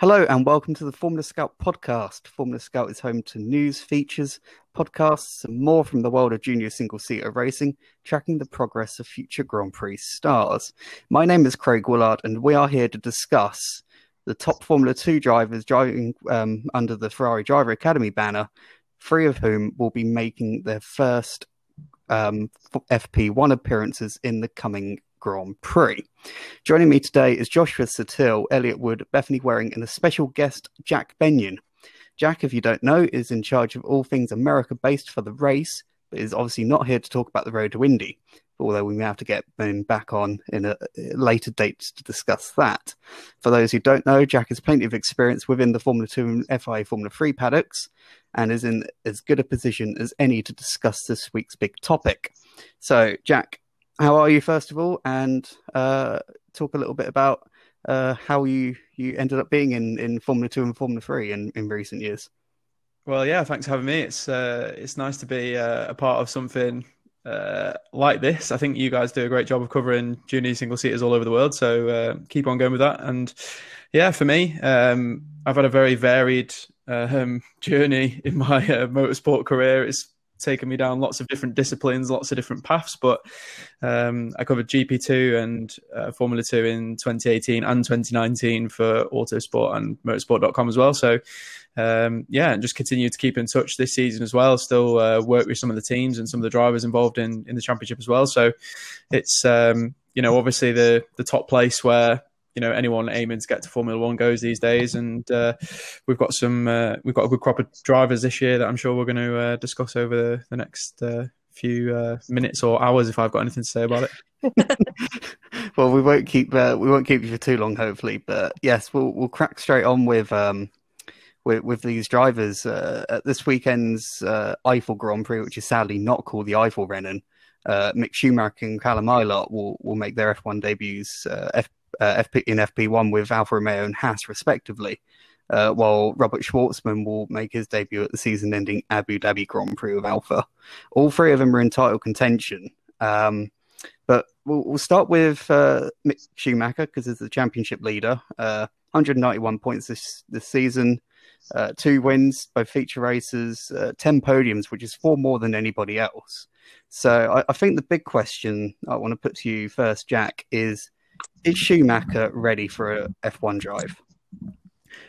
Hello and welcome to the Formula Scout podcast. Formula Scout is home to news, features, podcasts, and more from the world of junior single seater racing, tracking the progress of future Grand Prix stars. My name is Craig Willard, and we are here to discuss the top Formula 2 drivers driving um, under the Ferrari Driver Academy banner, three of whom will be making their first um, FP1 appearances in the coming Grand Prix. Joining me today is Joshua Satil, Elliot Wood, Bethany Waring, and a special guest, Jack Benyon. Jack, if you don't know, is in charge of all things America based for the race, but is obviously not here to talk about the road to Indy, although we may have to get him back on in a later date to discuss that. For those who don't know, Jack has plenty of experience within the Formula 2 and FIA Formula 3 paddocks and is in as good a position as any to discuss this week's big topic. So, Jack, how are you first of all, and uh, talk a little bit about uh, how you you ended up being in, in Formula Two and Formula Three in, in recent years. Well, yeah, thanks for having me. It's uh, it's nice to be uh, a part of something uh, like this. I think you guys do a great job of covering junior single seaters all over the world. So uh, keep on going with that. And yeah, for me, um, I've had a very varied um, journey in my motorsport career. It's taken me down lots of different disciplines, lots of different paths. But um, I covered GP2 and uh, Formula 2 in 2018 and 2019 for Autosport and Motorsport.com as well. So, um, yeah, and just continue to keep in touch this season as well. Still uh, work with some of the teams and some of the drivers involved in, in the championship as well. So, it's um, you know obviously the the top place where you know anyone aiming to get to Formula One goes these days. And uh, we've got some uh, we've got a good crop of drivers this year that I'm sure we're going to uh, discuss over the, next uh, few uh, minutes or hours if I've got anything to say about it. well, we won't keep uh, we won't keep you for too long, hopefully. But yes, we'll we'll crack straight on with. Um... With, with these drivers at this weekend's Eifel Grand Prix, which is sadly not called the Eifel Rennen, Mick Schumacher and Callum Ilott will, will make their F1 debuts, F, uh, FP in FP1 with Alfa Romeo and Haas, respectively. Uh, while Robert Shwartzman will make his debut at the season-ending Abu Dhabi Grand Prix with Alfa. All three of them are in title contention. Um, but we'll, we'll, start with uh, Mick Schumacher because he's the championship leader. Uh, 191 points this this season, uh, two wins, both feature races, uh, 10 podiums, which is four more than anybody else. So I, I think the big question I want to put to you first, Jack, is is Schumacher ready for a F1 drive?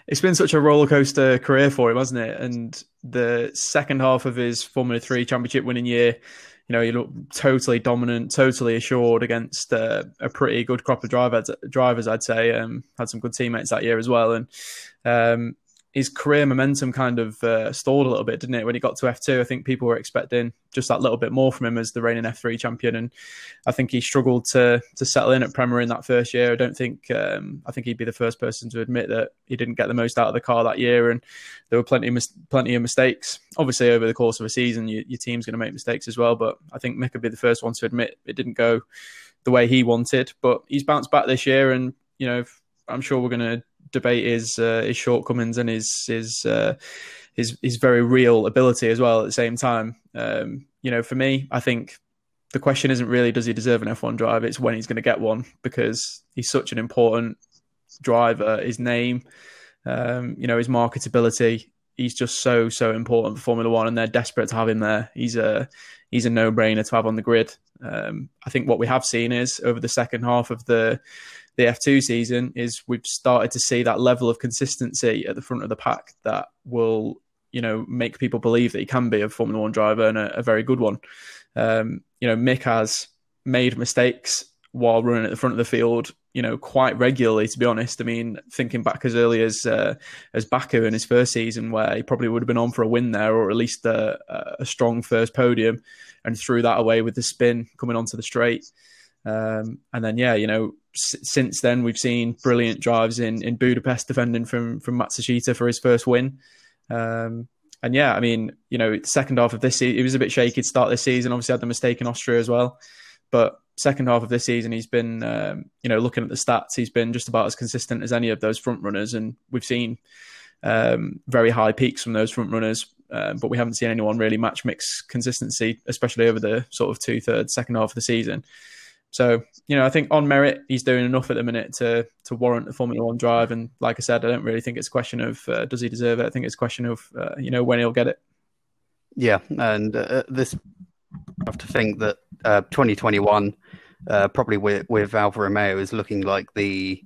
It's been such a roller coaster career for him, hasn't it? And the second half of his Formula Three championship winning year, you know, he looked totally dominant, totally assured against uh, a pretty good crop of drivers. Drivers, I'd say, um, had some good teammates that year as well, and um, his career momentum kind of uh, stalled a little bit, didn't it? When he got to F2, I think people were expecting just that little bit more from him as the reigning F3 champion, and I think he struggled to to settle in at Prema in that first year. I don't think um, I think he'd be the first person to admit that he didn't get the most out of the car that year, and there were plenty of mis- plenty of mistakes. Obviously, over the course of a season, you, your team's going to make mistakes as well, but I think Mick would be the first one to admit it didn't go the way he wanted. But he's bounced back this year, and you know I'm sure we're going to debate his uh, his shortcomings and his his uh, his his very real ability as well at the same time. Um, you know, for me, I think the question isn't really does he deserve an F1 drive. It's when he's going to get one because he's such an important driver. His name, um, you know, his marketability. He's just so so important for Formula One, and they're desperate to have him there. He's a he's a no brainer to have on the grid. Um, I think what we have seen is over the second half of the the F2 season is we've started to see that level of consistency at the front of the pack that will, you know, make people believe that he can be a Formula One driver and a, a very good one. Um, you know, Mick has made mistakes while running at the front of the field, you know, quite regularly. To be honest, I mean, thinking back as early as uh, as Baku in his first season, where he probably would have been on for a win there, or at least a, a strong first podium, and threw that away with the spin coming onto the straight. Um, and then, yeah, you know, s- since then we've seen brilliant drives in in Budapest defending from from Matsushita for his first win. Um, and yeah, I mean, you know, second half of this season, it was a bit shaky to start this season. Obviously, had the mistake in Austria as well, but second half of this season, he's been, um, you know, looking at the stats, he's been just about as consistent as any of those front runners, and we've seen um, very high peaks from those front runners. Uh, but we haven't seen anyone really match Mick's consistency, especially over the sort of two thirds second half of the season. So you know, I think on merit, he's doing enough at the minute to to warrant a Formula One drive. And like I said, I don't really think it's a question of uh, does he deserve it. I think it's a question of uh, you know when he'll get it. Yeah, and uh, this I have to think that uh, 2021 uh, probably with with Alfa Romeo is looking like the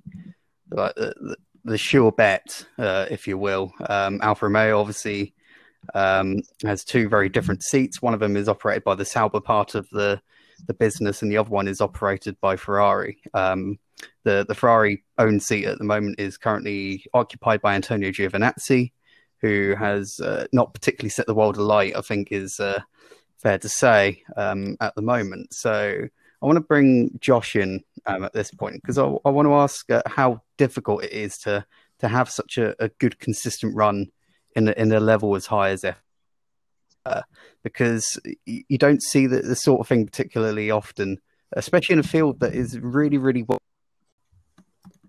like the, the sure bet, uh, if you will. Um, Alfa Romeo obviously um, has two very different seats. One of them is operated by the Sauber part of the the business, and the other one is operated by Ferrari. Um, the the Ferrari owned seat at the moment is currently occupied by Antonio Giovinazzi, who has uh, not particularly set the world alight. I think is uh, fair to say um, at the moment. So I want to bring Josh in um, at this point because I, I, want to ask uh, how difficult it is to to have such a, a good consistent run in in a level as high as F. Because you don't see the, the sort of thing particularly often, especially in a field that is really, really well.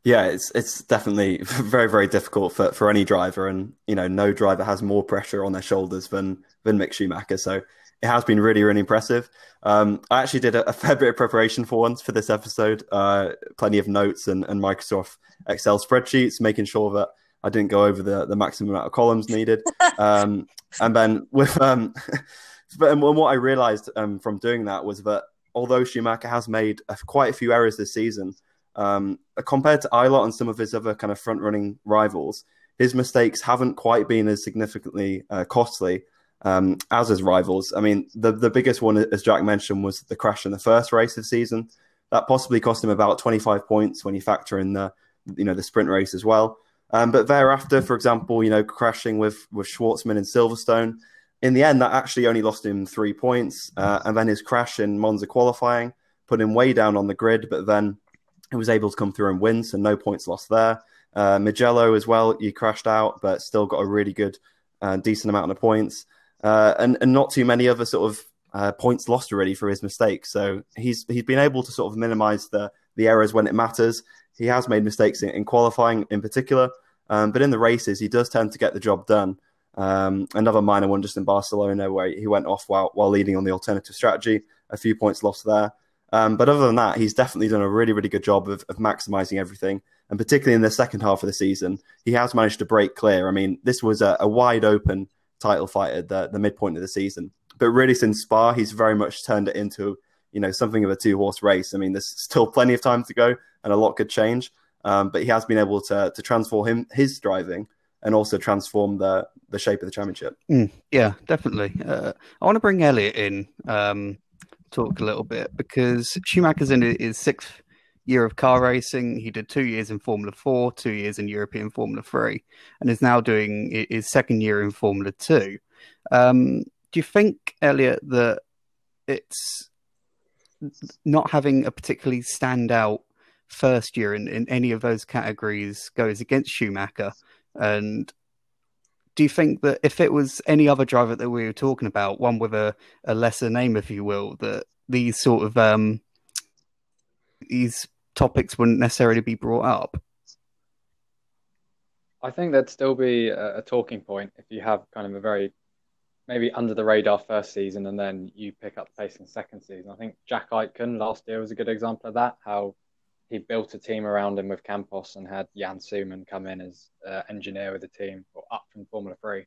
Yeah, it's it's definitely very very difficult for, for any driver, and you know no driver has more pressure on their shoulders than than Mick Schumacher. So it has been really really impressive. Um, I actually did a, a, fair bit of preparation for once for this episode, uh, plenty of notes and, and Microsoft Excel spreadsheets, making sure that I didn't go over the, the maximum amount of columns needed. Um, and then with um, but what I realized um, from doing that was that although Schumacher has made a, quite a few errors this season, um, compared to Ilott and some of his other kind of front running rivals, his mistakes haven't quite been as significantly uh, costly um, as his rivals. I mean, the the biggest one, as Jack mentioned, was the crash in the first race of the season. That possibly cost him about 25 points when you factor in the you know the sprint race as well. Um, but thereafter, for example, you know, crashing with with Shwartzman in Silverstone, in the end, that actually only lost him three points. Uh, and then his crash in Monza qualifying put him way down on the grid, but then he was able to come through and win, so no points lost there. Uh, Mugello as well, he crashed out, but still got a really good, uh, decent amount of points, uh, and and not too many other sort of uh, points lost already for his mistakes. So he's he's been able to sort of minimise the the errors when it matters. He has made mistakes in, in qualifying in particular, um, but in the races, he does tend to get the job done. Um, another minor one just in Barcelona where he went off while, while leading on the alternative strategy. A few points lost there. Um, but other than that, he's definitely done a really, really good job of, of maximizing everything. And particularly in the second half of the season, he has managed to break clear. I mean, this was a, a wide open title fight at the, the midpoint of the season. But really, since Spa, he's very much turned it into you know something of a two horse race. I mean, there's still plenty of time to go, and a lot could change. Um, but he has been able to to transform him his driving and also transform the the shape of the championship. Mm, yeah, definitely. Uh, I want to bring Elliot in, um, talk a little bit because Schumacher's in his sixth year of car racing. He did two years in Formula Four, two years in European Formula Three, and is now doing his second year in Formula Two. Um, do you think, Elliot, that it's not having a particularly standout first year in, in any of those categories goes against Schumacher? And do you think that if it was any other driver that we were talking about, one with a, a lesser name, if you will, that these sort of um, these topics wouldn't necessarily be brought up? I think there'd still be a, a talking point if you have kind of a very maybe under the radar first season and then you pick up pace in second season. I think Jack Aitken last year was a good example of that. How he built a team around him with Campos and had Jan Súmann come in as uh, engineer with the team or up from Formula Three,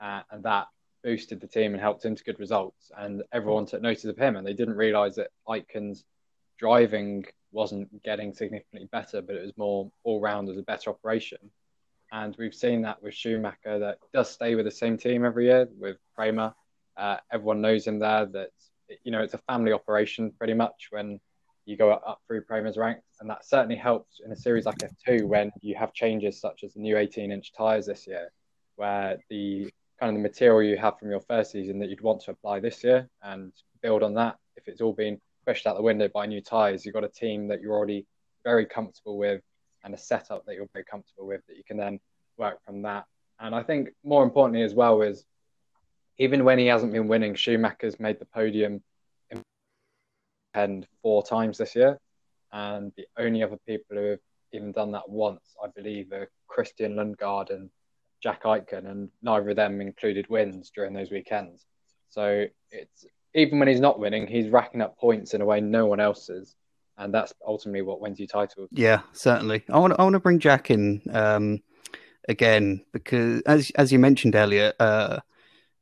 uh, and that boosted the team and helped him to good results. And everyone took notice of him, and they didn't realise that Aitken's driving wasn't getting significantly better, but it was more all round as a better operation. And we've seen that with Schumacher that does stay with the same team every year with Prema. Uh, everyone knows him there. That you know it's a family operation pretty much when you go up through Prema's ranks, and that certainly helps in a series like F2 when you have changes such as the new 18-inch tires this year, where the kind of the material you have from your first season that you'd want to apply this year and build on that. If it's all been pushed out the window by new tires, you've got a team that you're already very comfortable with and a setup that you're very comfortable with that you can then work from that. And I think more importantly as well is even when he hasn't been winning, Schumacher's made the podium and four times this year. And the only other people who have even done that once, I believe, are Christian Lundgaard and Jack Aitken, and neither of them included wins during those weekends. So it's even when he's not winning, he's racking up points in a way no one else is. And that's ultimately what wins you titles. Yeah, certainly. I want I want to bring Jack in um, again because as as you mentioned, Elliot, uh,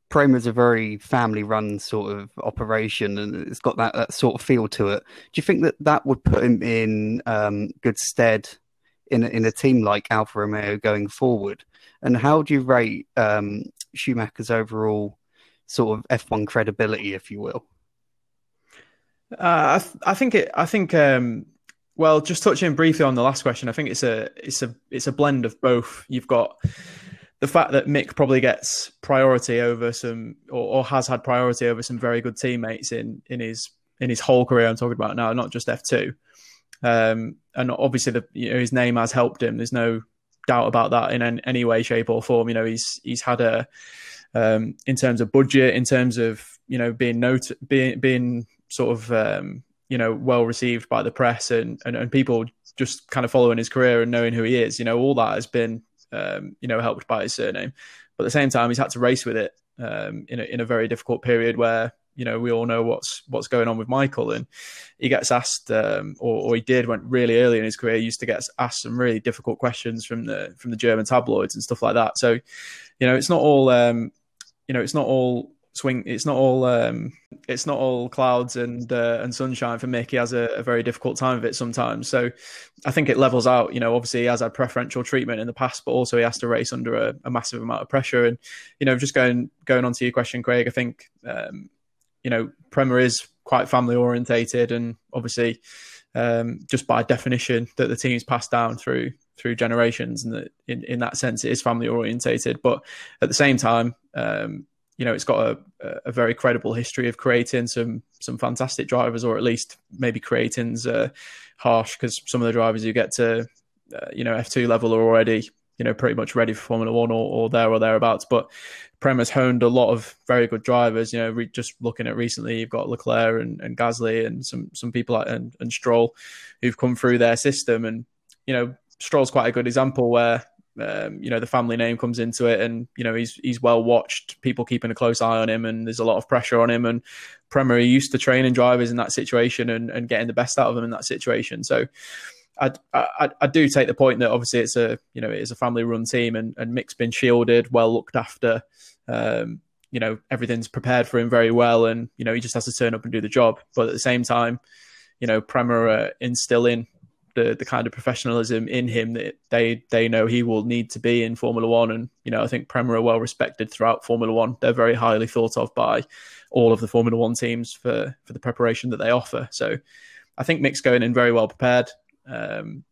Prema is a very family-run sort of operation, and it's got that, that sort of feel to it. Do you think that that would put him in um, good stead in a, in a team like Alfa Romeo going forward? And how do you rate um, Schumacher's overall sort of F1 credibility, if you will? Uh, I, th- I think it. I think. Um, well, just touching briefly on the last question, I think it's a it's a it's a blend of both. You've got the fact that Mick probably gets priority over some, or, or, has had priority over some very good teammates in in his in his whole career. I'm talking about now, not just F two. Um, and obviously, the you know his name has helped him. There's no doubt about that in any way, shape, or form. You know, he's he's had a um, in terms of budget, in terms of you know being note being being sort of um, you know well received by the press and, and and people just kind of following his career and knowing who he is. You know, all that has been um, you know helped by his surname. But at the same time, he's had to race with it um, in a in a very difficult period where you know we all know what's what's going on with Michael, and he gets asked, um, or, or, he did, went really early in his career, used to get asked some really difficult questions from the from the German tabloids and stuff like that. So, you know, it's not all um, you know, it's not all swing. It's not all um, it's not all clouds and uh, and sunshine for Mick. He has a, a, very difficult time of it sometimes. So I think it levels out. You know, obviously he has had preferential treatment in the past, but also he has to race under a, a massive amount of pressure. And you know, just going going on to your question, Craig, I think um, you know Prema is quite family orientated, and obviously. Um, just by definition, that the team's passed down through through generations, and that in, in that sense, it is family orientated. But at the same time, um, you know, it's got a, a very credible history of creating some some fantastic drivers, or at least maybe creating's uh, harsh because some of the drivers who get to uh, you know F two level are already you know pretty much ready for Formula One or, or there or thereabouts. But Prem has honed a lot of very good drivers. You know, re- just looking at recently, you've got Leclerc and, and Gasly and some some people like and, and Stroll who've come through their system, and you know Stroll's quite a good example where um, you know the family name comes into it, and you know he's he's well watched. People keeping a close eye on him, and there's a lot of pressure on him. And Prema used to training drivers in that situation and, and getting the best out of them in that situation. So I, I, I do take the point that obviously it's a you know it is a family run team, and and Mick's been shielded, well looked after. Um, you know everything's prepared for him very well, and you know he just has to turn up and do the job. But at the same time, you know Prema instilling the the kind of professionalism in him that they they know he will need to be in Formula One. And you know, I think Prema are well respected throughout Formula One. They're very highly thought of by all of the Formula One teams for for the preparation that they offer. So I think Mick's going in very well prepared. Um,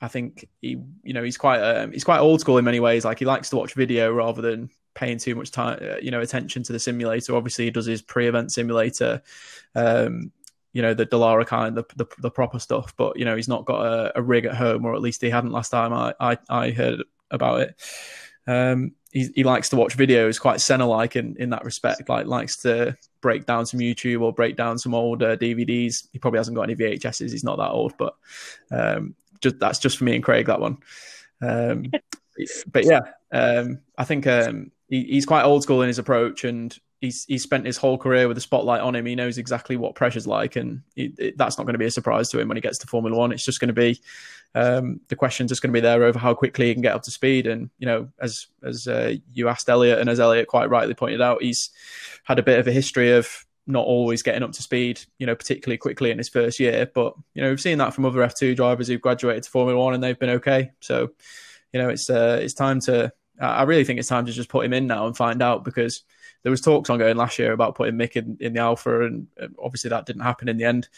I think he, you know, he's quite um, he's quite old school in many ways. Like he likes to watch video rather than paying too much time, uh, you know, attention to the simulator. Obviously, he does his pre-event simulator. Um, you know the Dallara kind, the, the, the proper stuff. But you know he's not got a, a, rig at home, or at least he hadn't last time I I, I heard about it. Um, he, he likes to watch videos, quite Senna-like in, in that respect. Like likes to break down some YouTube or break down some old uh, DVDs. He probably hasn't got any VHSs. He's not that old, but um, just that's just for me and Craig that one. Um, but yeah, um, I think um, he, he's quite old school in his approach, and he's he's spent his whole career with the spotlight on him. He knows exactly what pressure's like, and it, that's not going to be a surprise to him when he gets to Formula One. It's just going to be um, the question's just going to be there over how quickly he can get up to speed. And you know, as as uh, you asked Elliot, and as Elliot quite rightly pointed out, he's had a bit of a history of not always getting up to speed, you know, particularly quickly in his first year. But you know, we've seen that from other F2 drivers who've graduated to Formula One and they've been okay. So, you know, it's uh, it's time to. I really think it's time to just put him in now and find out because there was talks ongoing last year about putting Mick in, in the Alfa, and obviously that didn't happen in the end.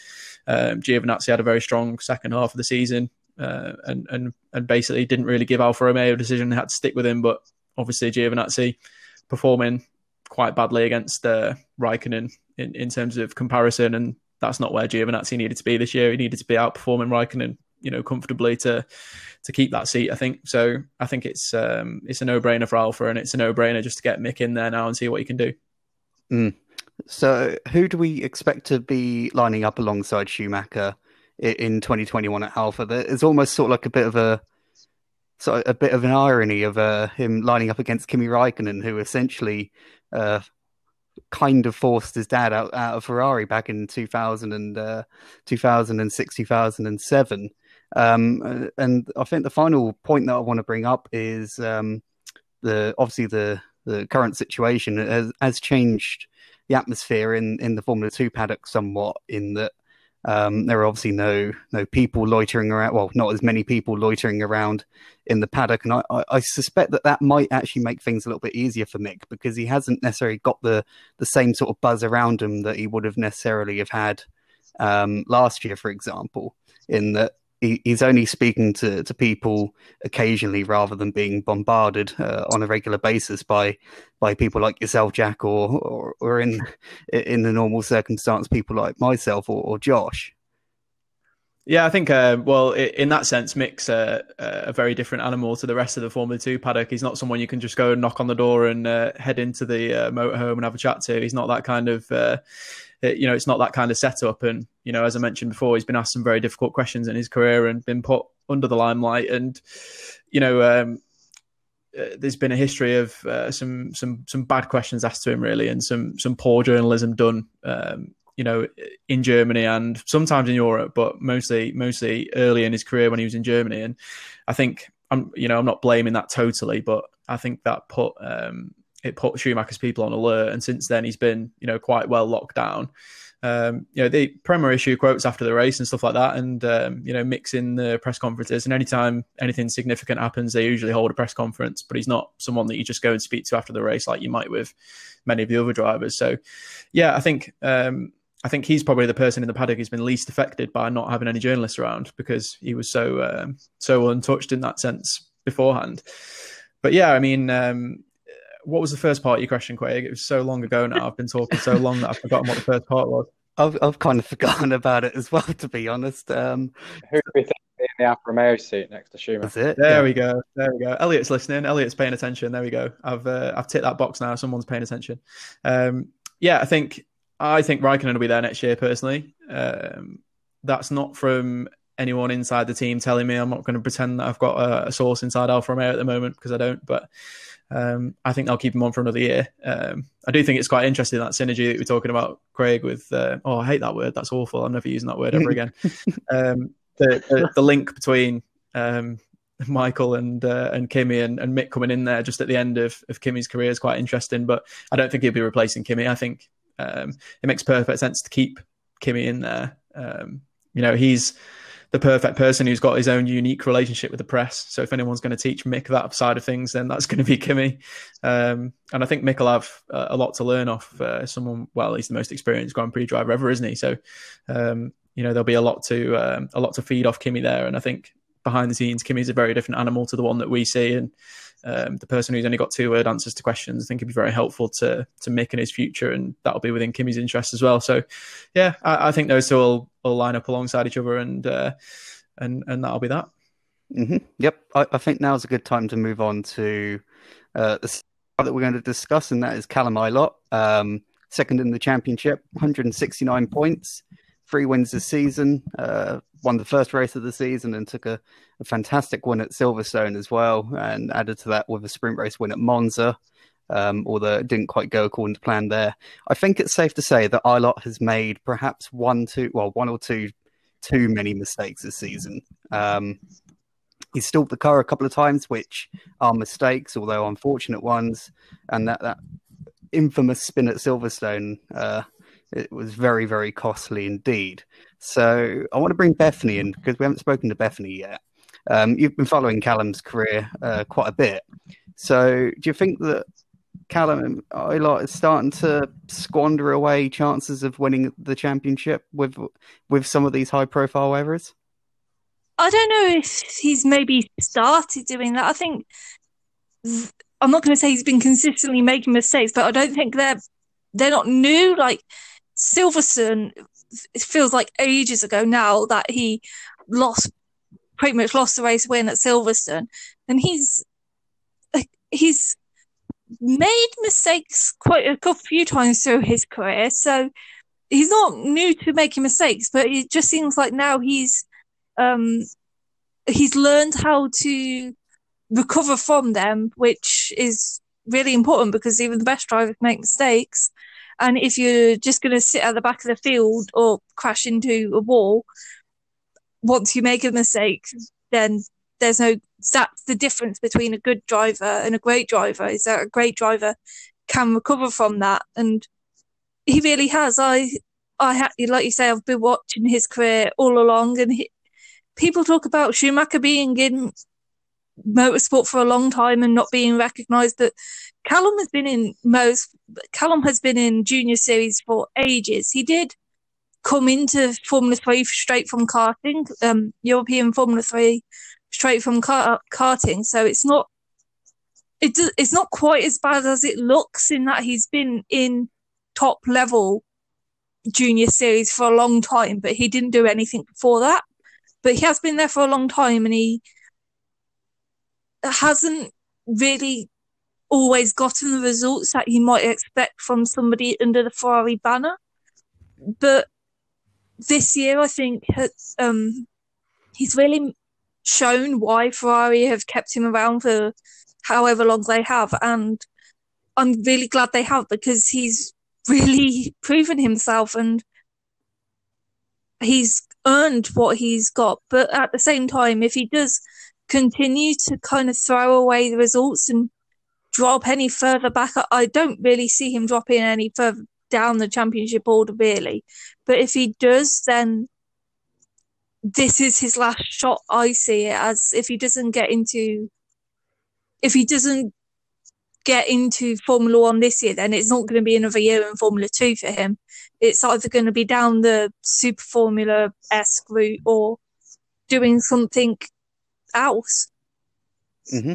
Um, Giovinazzi had a very strong second half of the season, uh, and and and basically didn't really give Alfa Romeo a decision. They had to stick with him, but obviously Giovinazzi performing quite badly against uh, Raikkonen in, in terms of comparison, and that's not where Giovinazzi needed to be this year. He needed to be outperforming Raikkonen you know comfortably to to keep that seat. I think so. I think it's um, it's a no brainer for Alfa, and it's a no brainer just to get Mick in there now and see what he can do. Mm. So, who do we expect to be lining up alongside Schumacher in 2021 at Alfa? It's almost sort of like a bit of a so a bit of an irony of uh, him lining up against Kimi Raikkonen, who essentially uh, kind of forced his dad out, out of Ferrari back in 2000 and, uh, 2006, 2007. Um, and I think the final point that I want to bring up is um, the obviously the the current situation has, has changed the atmosphere in, in the Formula Two paddock somewhat. In that um, there are obviously no no people loitering around. Well, not as many people loitering around in the paddock, and I, I, I, suspect that that might actually make things a little bit easier for Mick because he hasn't necessarily got the the same sort of buzz around him that he would have necessarily have had um, last year, for example. In that he, he's only speaking to, to people occasionally rather than being bombarded uh, on a regular basis by by people like yourself, Jack, or or, or in in the normal circumstance, people like myself or, or Josh. Yeah, I think, uh, well, in that sense, Mick's a, a, very different animal to the rest of the Formula 2 paddock. He's not someone you can just go and knock on the door and uh, head into the uh, motorhome and have a chat to. He's not that kind of uh, it, you know, it's not that kind of setup. And you know, as I mentioned before, he's been asked some very difficult questions in his career and been put under the limelight. And you know, um, uh, there's been a history of uh, some some some bad questions asked to him, really, and some some poor journalism done. Um, you know, in Germany and sometimes in Europe, but mostly mostly early in his career when he was in Germany. And I think I'm, you know, I'm not blaming that totally, but I think that put um, it put Schumacher's people on alert, and since then he's been you know quite well locked down. Um, you know, the Prema issue quotes after the race and stuff like that, and um, you know, mixing the press conferences. And anytime anything significant happens, they usually hold a press conference. But he's not someone that you just go and speak to after the race like you might with many of the other drivers. So, yeah, I think um, I think he's probably the person in the paddock who's been least affected by not having any journalists around because he was so um, so untouched in that sense beforehand. But yeah, I mean, um, what was the first part of your question, Craig? It was so long ago now. I've been talking so long that I've forgotten what the first part was. I've I've kind of forgotten about it as well, to be honest. Um, Who do we think in the Alfa Romeo seat next to Schumacher? That's it. There yeah. we go. There we go. Elliot's listening. Elliot's paying attention. There we go. I've uh, I've ticked that box now. Someone's paying attention. Um, yeah, I think I think Raikkonen will be there next year. Personally, um, that's not from anyone inside the team telling me. I'm not going to pretend that I've got a, a source inside Alfa Romeo at the moment because I don't. But um, I think they'll keep him on for another year. Um, I do think it's quite interesting that synergy that we're talking about, Craig. With uh, oh, I hate that word. That's awful. I'm never using that word ever again. um, the, the, the link between um, Michael and uh, and Kimi and, and Mick coming in there just at the end of, of Kimi's career is quite interesting. But I don't think he'll be replacing Kimi. I think um, it makes perfect sense to keep Kimi in there. Um, you know, he's the perfect person who's got his own unique relationship with the press. So if anyone's going to teach Mick that side of things, then that's going to be Kimi. Um, and I think Mick will have uh, a lot to learn off uh, someone. Well, he's the most experienced Grand Prix driver ever, isn't he? So um, you know there'll be a lot to um, a lot to feed off Kimi there. And I think behind the scenes, Kimi's a very different animal to the one that we see. And um, the person who's only got two word answers to questions, I think, would be very helpful to to Mick in his future, and that'll be within Kimi's interest as well. So, yeah, I, I think those two will, will line up alongside each other, and uh, and and that'll be that. Mm-hmm. Yep, I, I, think now's a good time to move on to uh, the that we're going to discuss, and that is Callum Ilott, um, second in the championship, 169 points, three wins this season. Uh, won the first race of the season and took a, a, fantastic win at Silverstone as well, and added to that with a sprint race win at Monza. Um, although it didn't quite go according to plan there. I think it's safe to say that Ilott has made perhaps one, two, well, one or two too many mistakes this season. Um, he's stalked the car a couple of times, which are mistakes, although unfortunate ones. And that, that infamous spin at Silverstone, uh, it was very, very costly indeed. So I want to bring Bethany in because we haven't spoken to Bethany yet. Um, you've been following Callum's career uh, quite a bit. So do you think that Callum Ilott is starting to squander away chances of winning the championship with with some of these high profile errors? I don't know if he's maybe started doing that. I think I'm not going to say he's been consistently making mistakes, but I don't think they're they're not new. Like Silverstone, it feels like ages ago now that he lost, pretty much lost the race win at Silverstone, and he's he's made mistakes quite a few times through his career. So he's not new to making mistakes, but it just seems like now he's um he's learned how to recover from them, which is really important because even the best drivers make mistakes. And if you're just going to sit at the back of the field or crash into a wall, once you make a mistake, then there's no, that's the difference between a good driver and a great driver is that a great driver can recover from that. And he really has. I, I had, like you say, I've been watching his career all along and he, people talk about Schumacher being in motorsport for a long time and not being recognised, but Callum has been in most. Callum has been in junior series for ages. He did come into Formula Three straight from karting, um, European Formula Three, straight from car- karting. So it's not. It do, it's not quite as bad as it looks in that he's been in top level junior series for a long time, but he didn't do anything before that. But he has been there for a long time and he hasn't really always gotten the results that you might expect from somebody under the Ferrari banner. But this year, I think um, he's really shown why Ferrari have kept him around for however long they have. And I'm really glad they have because he's really proven himself and he's earned what he's got. But at the same time, if he does continue to kind of throw away the results and drop any further back, I don't really see him dropping any further down the championship order, really. But if he does, then this is his last shot. I see it as if he doesn't get into, if he doesn't get into Formula One this year, then it's not going to be another year in Formula Two for him. It's either going to be down the Super Formula esque route or doing something else. Mm-hmm.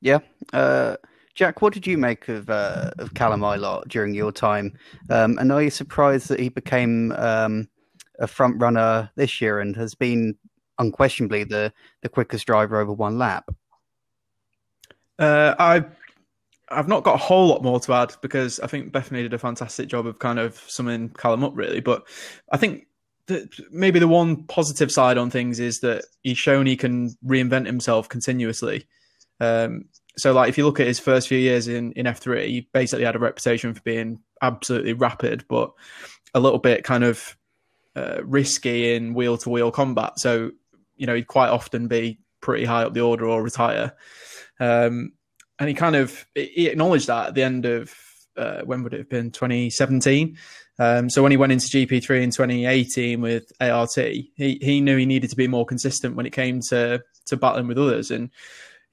Yeah. Uh, Jack, what did you make of uh, of Callum Ilott during your time? Um, and are you surprised that he became um, a front runner this year and has been unquestionably the the quickest driver over one lap? Uh, I I've not got a whole lot more to add because I think Bethany did a fantastic job of kind of summing Callum up, really. But I think that maybe the one positive side on things is that he's shown he can reinvent himself continuously. Um, so, like, if you look at his first few years in, in F3, he basically had a reputation for being absolutely rapid, but a little bit kind of uh, risky in wheel to wheel combat. So, you know, he'd quite often be pretty high up the order or retire. Um, and he kind of he acknowledged that at the end of uh, when would it have been? 2017 um, so when he went into gp3 in 2018 with art he he knew he needed to be more consistent when it came to to battling with others. And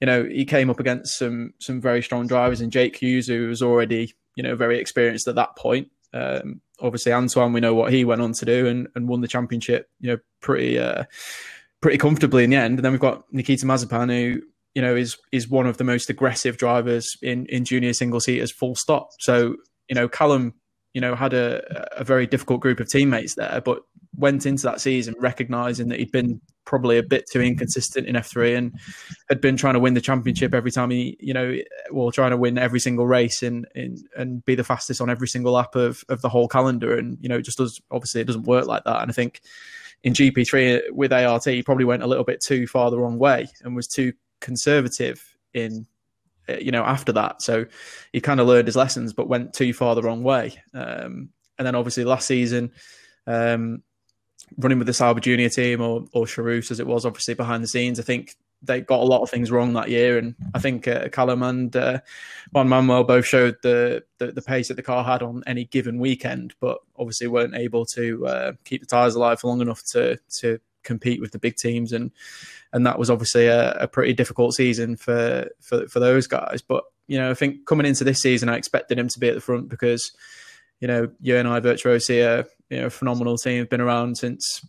you know he came up against some some very strong drivers and jake hughes who was already you know very experienced at that point. Um, obviously Anthoine we know what he went on to do and, and won the championship you know pretty uh, pretty comfortably in the end. And then we've got nikita mazepin who you know, is is one of the most aggressive drivers in in junior single seaters. Full stop. So you know, Callum, you know, had a a very difficult group of teammates there, but went into that season recognizing that he'd been probably a bit too inconsistent in F3 and had been trying to win the championship every time he, you know, well, trying to win every single race and in, and be the fastest on every single lap of, of the whole calendar. And, you know, just does, obviously it doesn't work like that. And I think in GP3 with ART, he probably went a little bit too far the wrong way and was too conservative in uh, you know after that. So he kind of learned his lessons but went too far the wrong way. Um, and then obviously last season um, running with the Sauber junior team or or Charouz as it was obviously behind the scenes I think they got a lot of things wrong that year. And I think uh, Callum and uh, Juan Manuel both showed the, the, the pace that the car had on any given weekend but obviously weren't able to uh, keep the tires alive for long enough to to compete with the big teams and and that was obviously a, a pretty difficult season for, for for those guys. But you know, I think coming into this season, I expected him to be at the front because you know, UNI-Virtuosi, are you know, a phenomenal team. Have been around since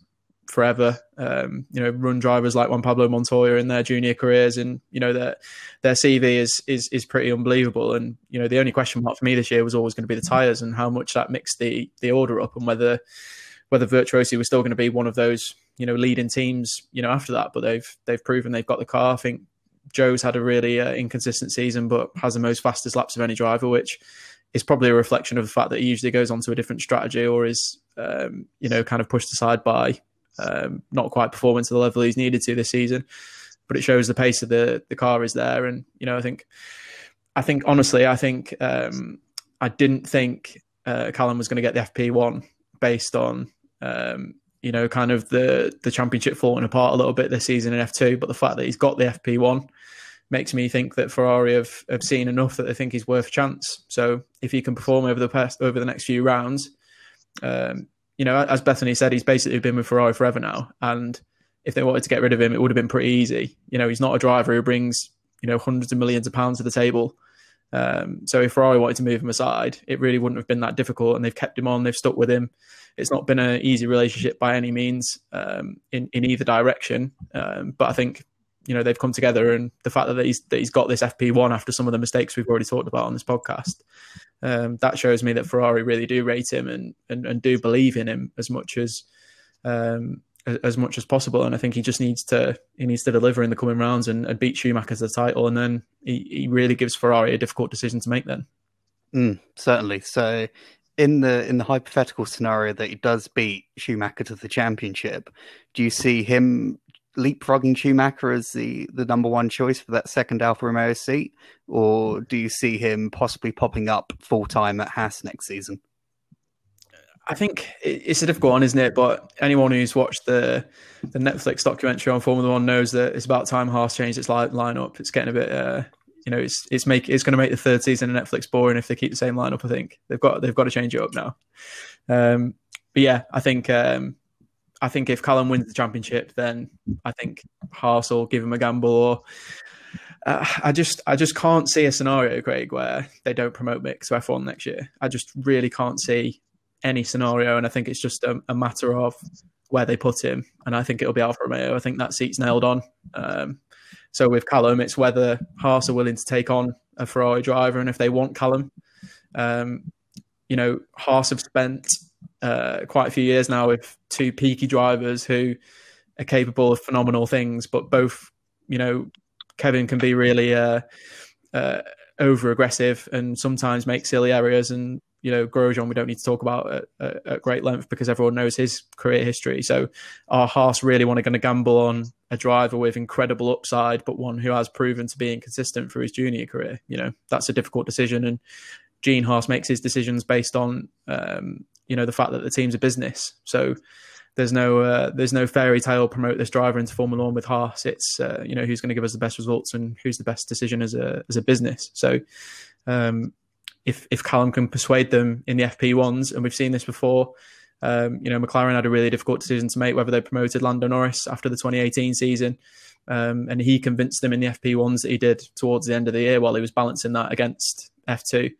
forever. Um, you know, run drivers like Juan Pablo Montoya in their junior careers, and you know their their CV is is is pretty unbelievable. And you know, the only question mark for me this year was always going to be the tires and how much that mixed the the order up, and whether whether Virtuosi was still going to be one of those you know leading teams you know after that but they've they've proven they've got the car. I think Zhou's had a really uh, inconsistent season but has the most fastest laps of any driver which is probably a reflection of the fact that he usually goes on to a different strategy or is um, you know kind of pushed aside by um, not quite performing to the level he's needed to this season. But it shows the pace of the the car is there. And you know i think i think honestly i think um, i didn't think uh, Callum was going to get the FP1 based on um, you know kind of the the championship falling apart a little bit this season in F2, but the fact that he's got the FP1 makes me think that Ferrari have, have seen enough that they think he's worth a chance. So if he can perform over the past over the next few rounds, um, you know, as Bethany said, he's basically been with Ferrari forever now, and if they wanted to get rid of him, it would have been pretty easy. You know, he's not a driver who brings you know hundreds of millions of pounds to the table. Um, so if Ferrari wanted to move him aside, it really wouldn't have been that difficult, and they've kept him on. They've stuck with him. It's not been an easy relationship by any means um, in in either direction. Um, but I think you know they've come together, and the fact that he's that he's got this FP one after some of the mistakes we've already talked about on this podcast, um, that shows me that Ferrari really do rate him and and, and do believe in him as much as um, as much as possible. And I think he just needs to he needs to deliver in the coming rounds and, and beat Schumacher the title, and then he, he really gives Ferrari a difficult decision to make. Then, mm, certainly. So, in the in the hypothetical scenario that he does beat Schumacher to the championship, do you see him leapfrogging Schumacher as the the number one choice for that second Alfa Romeo seat, or do you see him possibly popping up full time at Haas next season? I think it's a difficult one, isn't it? But anyone who's watched the the Netflix documentary on Formula One knows that it's about time Haas changed its line lineup. It's getting a bit, uh, you know, it's it's make it's going to make the third season of Netflix boring if they keep the same lineup. I think they've got they've got to change it up now. Um, but yeah, I think um, I think if Callum wins the championship, then I think Haas will give him a gamble. Or uh, I just I just can't see a scenario, Craig, where they don't promote Mick to F1 next year. I just really can't see any scenario, and I think it's just a, a, matter of where they put him. And I think it'll be Alfa Romeo. I think that seat's nailed on. Um, so with Callum, it's whether Haas are willing to take on a Ferrari driver, and if they want Callum, um, you know, Haas have spent uh, quite a few years now with two peaky drivers who are capable of phenomenal things, but both, you know, Kevin can be really uh, uh, over aggressive and sometimes make silly errors, and you know, Grosjean, we don't need to talk about at, at, at, great length because everyone knows his career history. So, our Haas really want to, going to gamble on a driver with incredible upside, but one who has proven to be inconsistent through his junior career. You know, that's a difficult decision. And Gene Haas makes his decisions based on, um, you know, the fact that the team's a business. So, there's no uh, there's no fairy tale promote this driver into Formula One with Haas. It's uh, you know who's going to give us the best results and who's the best decision as a as a business. So um, if if Callum can persuade them in the FP ones, and we've seen this before. Um, you know, McLaren had a really difficult decision to make whether they promoted Lando Norris after the 2018 season, um, and he convinced them in the FP ones that he did towards the end of the year while he was balancing that against F2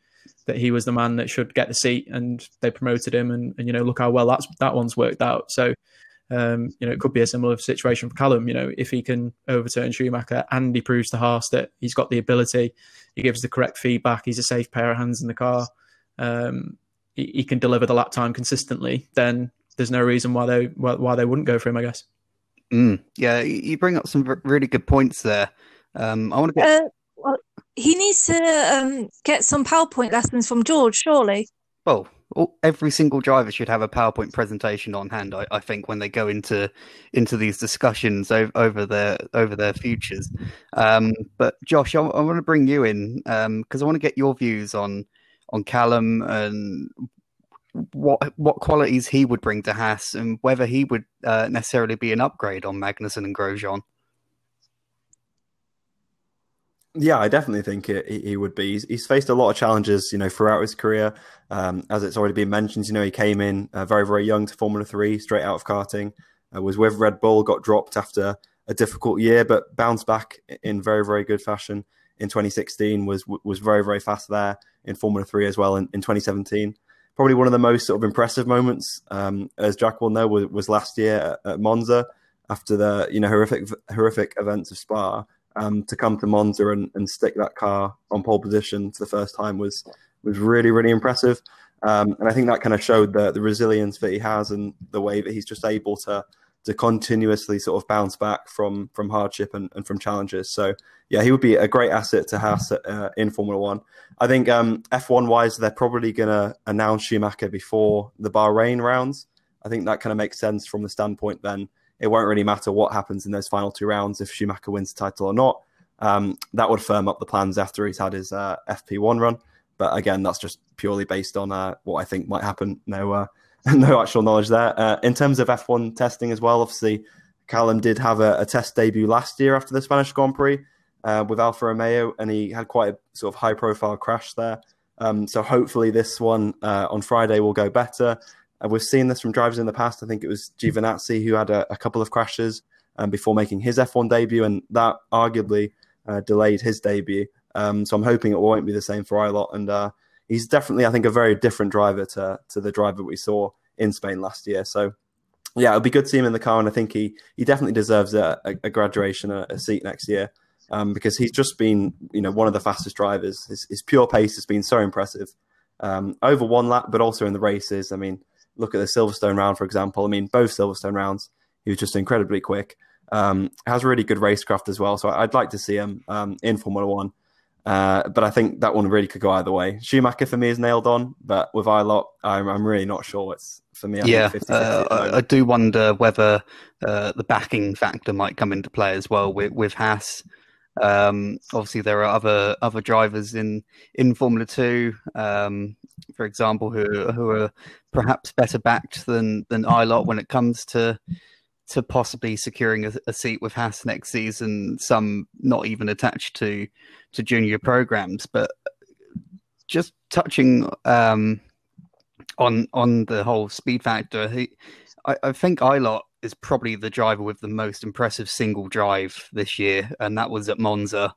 that he was the man that should get the seat, and they promoted him, and, and you know, look how well that's that one's worked out. So um, you know, it could be a similar situation for Callum. You know, if he can overturn Schumacher and he proves to Haas that he's got the ability, he gives the correct feedback, he's a safe pair of hands in the car, um, he, he, can deliver the lap time consistently, then there's no reason why they why, why they wouldn't go for him. I guess. Mm, yeah, you bring up some really good points there. Um, I want to get. Uh, well, he needs to um, get some PowerPoint lessons from George, surely. Well, every single driver should have a PowerPoint presentation on hand. I, I think when they go into into these discussions over, over their over their futures. Um, but Josh, I, I, want to bring you in because um, I want to get your views on on Callum and what what qualities he would bring to Haas and whether he would uh, necessarily be an upgrade on Magnussen and Grosjean. Yeah, I definitely think it, he would be. He's, he's, faced a lot of challenges, you know, throughout his career. Um, as it's already been mentioned, you know, he came in uh, very, very young to Formula Three, straight out of karting. Uh, was with Red Bull, got dropped after a difficult year, but bounced back in very, very good fashion in 2016. Was was very, very fast there in Formula Three as well in, in 2017. Probably one of the most sort of impressive moments, um, as Jack will know, was, was last year at, at Monza after the you know horrific horrific events of Spa um, to come to Monza and, and stick that car on pole position for the first time was was really really impressive. Um, and I think that kind of showed the the resilience that he has and the way that he's just able to to continuously sort of bounce back from from hardship and, and from challenges. So yeah, he would be a great asset to have uh, in Formula One. I think um, F1 wise, they're probably going to announce Schumacher before the Bahrain rounds. I think that kind of makes sense from the standpoint then it won't really matter what happens in those final two rounds if Schumacher wins the title or not. Um, that would firm up the plans after he's had his uh, FP1 run. But again, that's just purely based on uh, what I think might happen. No, uh, no actual knowledge there. Uh, in terms of F1 testing as well, obviously, Callum did have a, a test debut last year after the Spanish Grand Prix uh, with Alfa Romeo, and he had quite a sort of high profile crash there. Um, so hopefully, this one uh, on Friday will go better. Uh, we've seen this from drivers in the past. I think it was Giovinazzi who had a, a couple of crashes um, before making his F1 debut, and that arguably uh, delayed his debut. Um, so I'm hoping it won't be the same for Ilott. And uh, he's definitely, I think, a very different driver to to the driver we saw in Spain last year. So yeah, it'll be good to see him in the car, and I think he he definitely deserves a, a, a graduation, a, a, seat next year. Um, because he's just been, you know, one of the fastest drivers. His, his pure pace has been so impressive um, over one lap, but also in the races. I mean, look at the Silverstone round, for example. I mean, both Silverstone rounds, he was just incredibly quick. Um, has really good racecraft as well. So I'd like to see him um, in Formula One. Uh, but I think that one really could go either way. Schumacher for me is nailed on, but with Ilott, I'm, I'm really not sure. It's for me. I yeah, uh, I, I, do wonder whether uh, the backing factor might come into play as well with with Haas. Um, obviously, there are other other drivers in in Formula Two, um, for example, who who are perhaps better backed than than Ilott when it comes to to possibly securing a, a, seat with Haas next season. Some not even attached to to junior programs, but just touching um, on on the whole speed factor, he, I, I think Ilott is probably the driver with the most impressive single drive this year, and that was at Monza.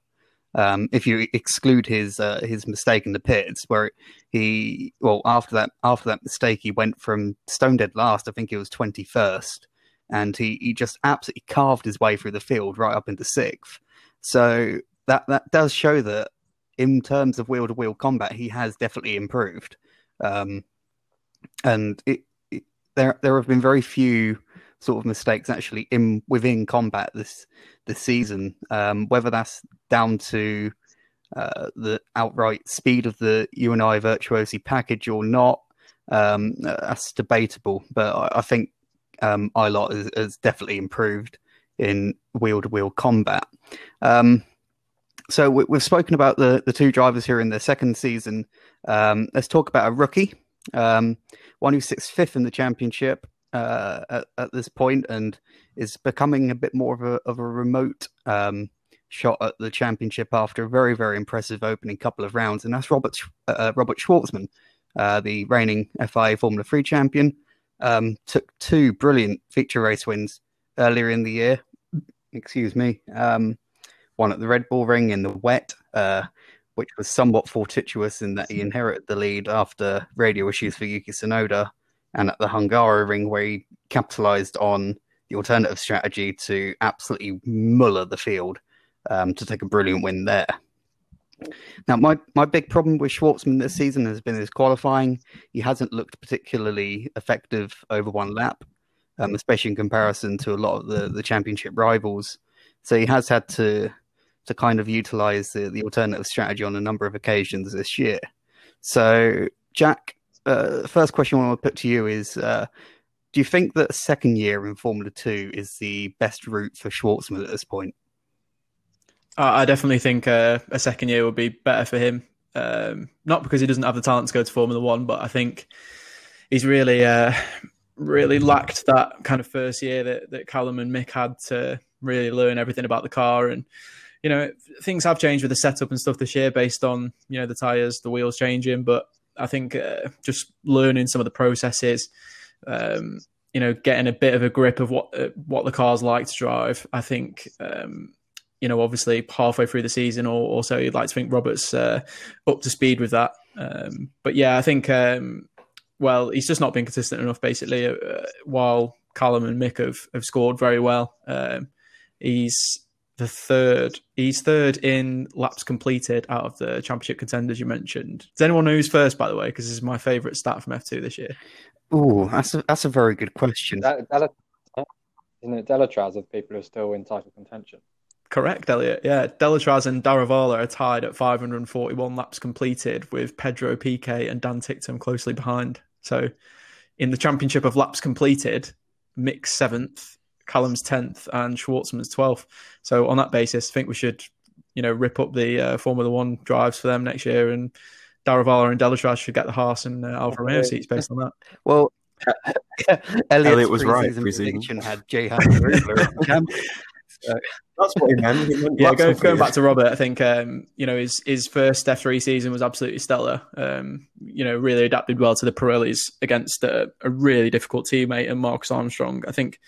Um, if you exclude his uh, his mistake in the pits, where he well after that after that mistake he went from stone dead last, I think he was twenty first, and he, he just absolutely carved his way through the field right up into sixth. So that that does show that in terms of wheel to wheel combat, he has definitely improved. Um, and it, it, there there have been very few sort of mistakes actually in within combat this this season. Um, whether that's down to uh, the outright speed of the UNI Virtuosi package or not, um, that's debatable. But I, I think um, Ilott has, has, definitely improved in wheel to wheel combat. Um, so we, have spoken about the, the two drivers here in the second season. Um, let's talk about a rookie, um, one who sits fifth in the championship uh, at, at, this point and is becoming a bit more of a, of a remote um, shot at the championship after a very, very impressive opening couple of rounds. And that's Robert, uh, Robert Shwartzman, uh, the reigning FIA Formula 3 champion um, took two brilliant feature race wins earlier in the year. Excuse me. Um, one at the Red Bull Ring in the wet, uh, which was somewhat fortuitous in that he inherited the lead after radio issues for Yuki Tsunoda, and at the Hungaroring, where he capitalized on the alternative strategy to absolutely muller the field um, to take a brilliant win there. Now, my, my big problem with Shwartzman this season has been his qualifying. He hasn't looked particularly effective over one lap, um, especially in comparison to a lot of the, the championship rivals. So he has had to to kind of utilize the, the alternative strategy on a number of occasions this year. So, Jack, uh, first question I want to put to you is uh, Do you think that a second year in Formula Two is the best route for Shwartzman at this point? I definitely think uh, a second year would be better for him. Um, not because he doesn't have the talent to go to Formula One, but I think he's really, uh, really lacked that kind of first year that, that Callum and Mick had to really learn everything about the car. And, you know, things have changed with the setup and stuff this year based on, you know, the tyres, the wheels changing. But I think uh, just learning some of the processes, um, you know, getting a bit of a grip of what uh, what the car's like to drive, I think um, you know, obviously halfway through the season, or also you'd like to think Robert's uh, up to speed with that. Um, but yeah, I think, um, well, he's just not been consistent enough, basically, uh, while Callum and Mick have, have scored very well. Um, he's the third. He's third in laps completed out of the championship contenders you mentioned. Does anyone know who's first, by the way? Because this is my favourite stat from F2 this year. Oh, that's a, that's a very good question. That, that, isn't it Delétraz of people who are still in title contention? Correct, Elliot. Yeah, Delétraz and Daruvala are tied at 541 laps completed, with Pedro Piquet and Dan Ticktum closely behind. So, in the championship of laps completed, Mick's seventh, Callum's tenth, and Shwartzman's twelfth. So, on that basis, I think we should, you know, rip up the uh, Formula One drives for them next year and Daruvala and Delétraz should get the Haas and uh, Alfa Romeo seats based on that. Well, Elliot was right, preseason preseason. prediction had J. Hammer That's what he meant. He meant Yeah, going, going back to Robert, I think um, you know his his first F3 season was absolutely stellar. Um, you know, really adapted well to the Pirellis against a, a really difficult teammate and Marcus Armstrong. I think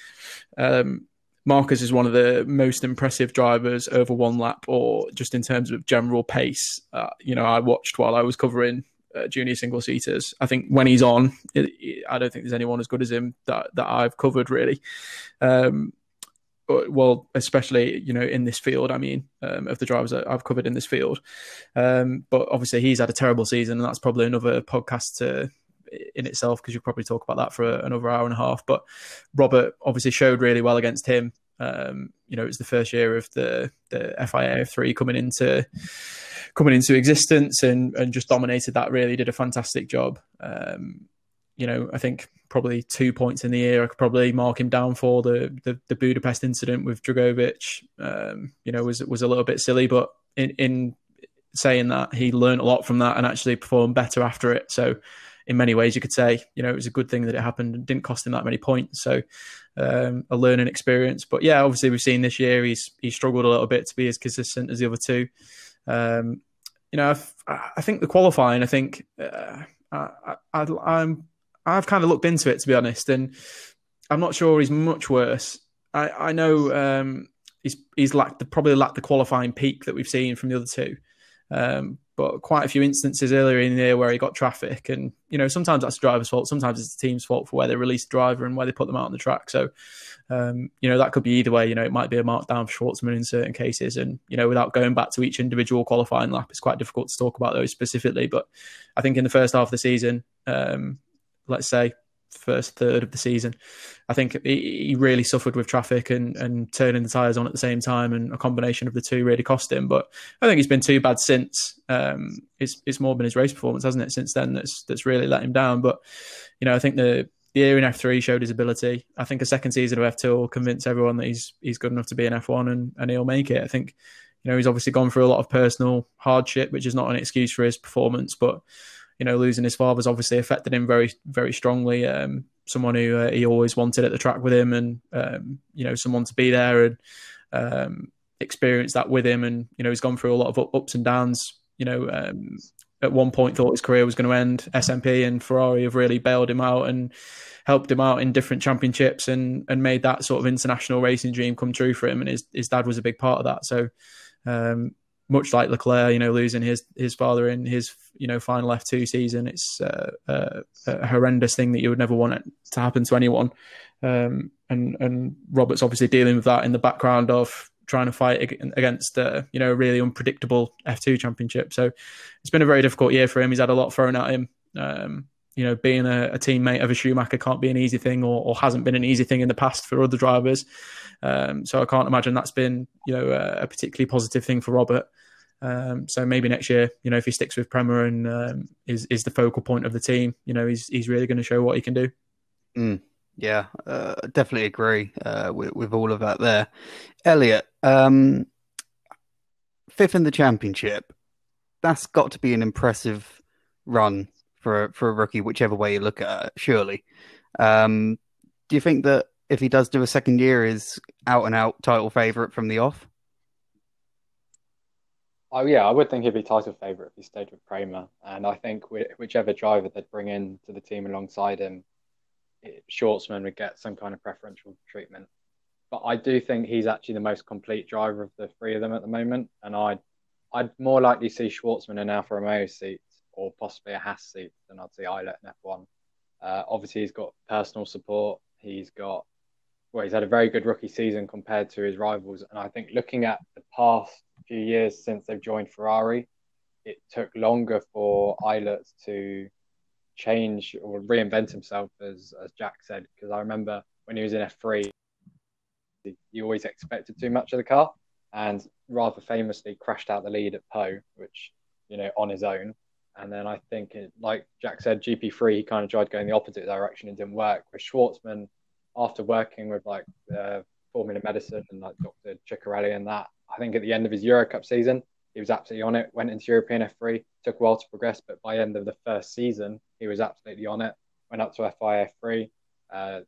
um, Marcus is one of the most impressive drivers over one lap, or just in terms of general pace. Uh, you know, I watched while I was covering uh, junior single seaters. I think when he's on, it, it- I don't think there's anyone as good as him that that I've covered really. Um, well, especially you know in this field. I mean, um, of the drivers that I've covered in this field. Um, but obviously, he's had a terrible season, and that's probably another podcast to, in itself because you'll probably talk about that for a, another hour and a half. But Robert obviously showed really well against him. Um, you know, it was the first year of the the FIA three coming into coming into existence and and just dominated that. Really did a fantastic job. Um, you know, I think probably two points in the year. I could probably mark him down for the the, the Budapest incident with Dragovic. Um, you know, was was a little bit silly, but in in saying that he learned a lot from that and actually performed better after it. So, in many ways, you could say, you know, it was a good thing that it happened and didn't cost him that many points. So, um, a learning experience. But yeah, obviously, we've seen this year he's he struggled a little bit to be as consistent as the other two. Um, you know, I've, I think the qualifying. I think uh, I, I, I'm I've kind of looked into it to be honest, and I'm not sure he's much worse. I, I know um, he's he's lacked the, probably lacked the qualifying peak that we've seen from the other two, um, but quite a few instances earlier in the year where he got traffic, and you know sometimes that's the driver's fault, sometimes it's the team's fault for where they release the driver and where they put them out on the track. So um, you know that could be either way. You know it might be a markdown for Shwartzman in certain cases, and you know without going back to each individual qualifying lap, it's quite difficult to talk about those specifically. But I think in the first half of the season. Um, let's say first third of the season. I think he, really suffered with traffic and, and turning the tyres on at the same time, and a combination of the two really cost him. But I think he's been too bad since. Um, it's it's more been his race performance, hasn't it? Since then, that's that's really let him down. But you know, I think the the year in F three showed his ability. I think a second season of F two will convince everyone that he's he's good enough to be in F one and, and he'll make it. I think you know he's obviously gone through a lot of personal hardship, which is not an excuse for his performance, but you know, losing his father's obviously affected him very, very strongly. Um, someone who uh, he always wanted at the track with him, and um, you know, someone to be there and um, experience that with him. And you know, he's gone through a lot of ups and downs. You know, um, at one point thought his career was going to end. SMP and Ferrari have really bailed him out and helped him out in different championships and and made that sort of international racing dream come true for him. And his his dad was a big part of that. So. Um, much like Leclerc, you know, losing his his father in his you know final F two season, it's uh, uh, a horrendous thing that you would never want to happen to anyone. Um, and and Robert's obviously dealing with that in the background of trying to fight against uh, you know a really unpredictable F two championship. So it's been a very difficult year for him. He's had a lot thrown at him. Um, you know, being a, a, teammate of a Schumacher can't be an easy thing, or, or, hasn't been an easy thing in the past for other drivers. Um, so I can't imagine that's been, you know, a, a particularly positive thing for Robert. Um, so maybe next year, you know, if he sticks with Prema and um, is is the focal point of the team, you know, he's he's really going to show what he can do. Mm, yeah, uh, definitely agree uh, with with all of that there. Elliot, um, fifth in the championship. That's got to be an impressive run for for a rookie, whichever way you look at it. Surely, um, do you think that if he does do a second year, is out and out title favorite from the off? Oh yeah, I would think he'd be title favourite if he stayed with Prema, and I think whichever driver they'd bring in to the team alongside him, Shwartzman would get some kind of preferential treatment. But I do think he's actually the most complete driver of the three of them at the moment, and I'd I'd more likely see Shwartzman in Alfa Romeo seat or possibly a Haas seat than I'd see Ilott in F1. Uh, obviously, he's got personal support. He's got well, he's had a very good rookie season compared to his rivals, and I think looking at the past few years since they've joined Ferrari, it took longer for Ilott to change or reinvent himself, as as Jack said. Because I remember when he was in F3, he always expected too much of the car, and rather famously crashed out the lead at Pau, which you know on his own. And then I think, it, like Jack said, GP3 he kind of tried going the opposite direction and didn't work. With Shwartzman, after working with like uh, Formula Medicine and like Dr. Ceccarelli and that, I think at the end of his Euro Cup season, he was absolutely on it. Went into European F3, took a while to progress, but by end of the first season, he was absolutely on it. Went up to FIA F3, uh,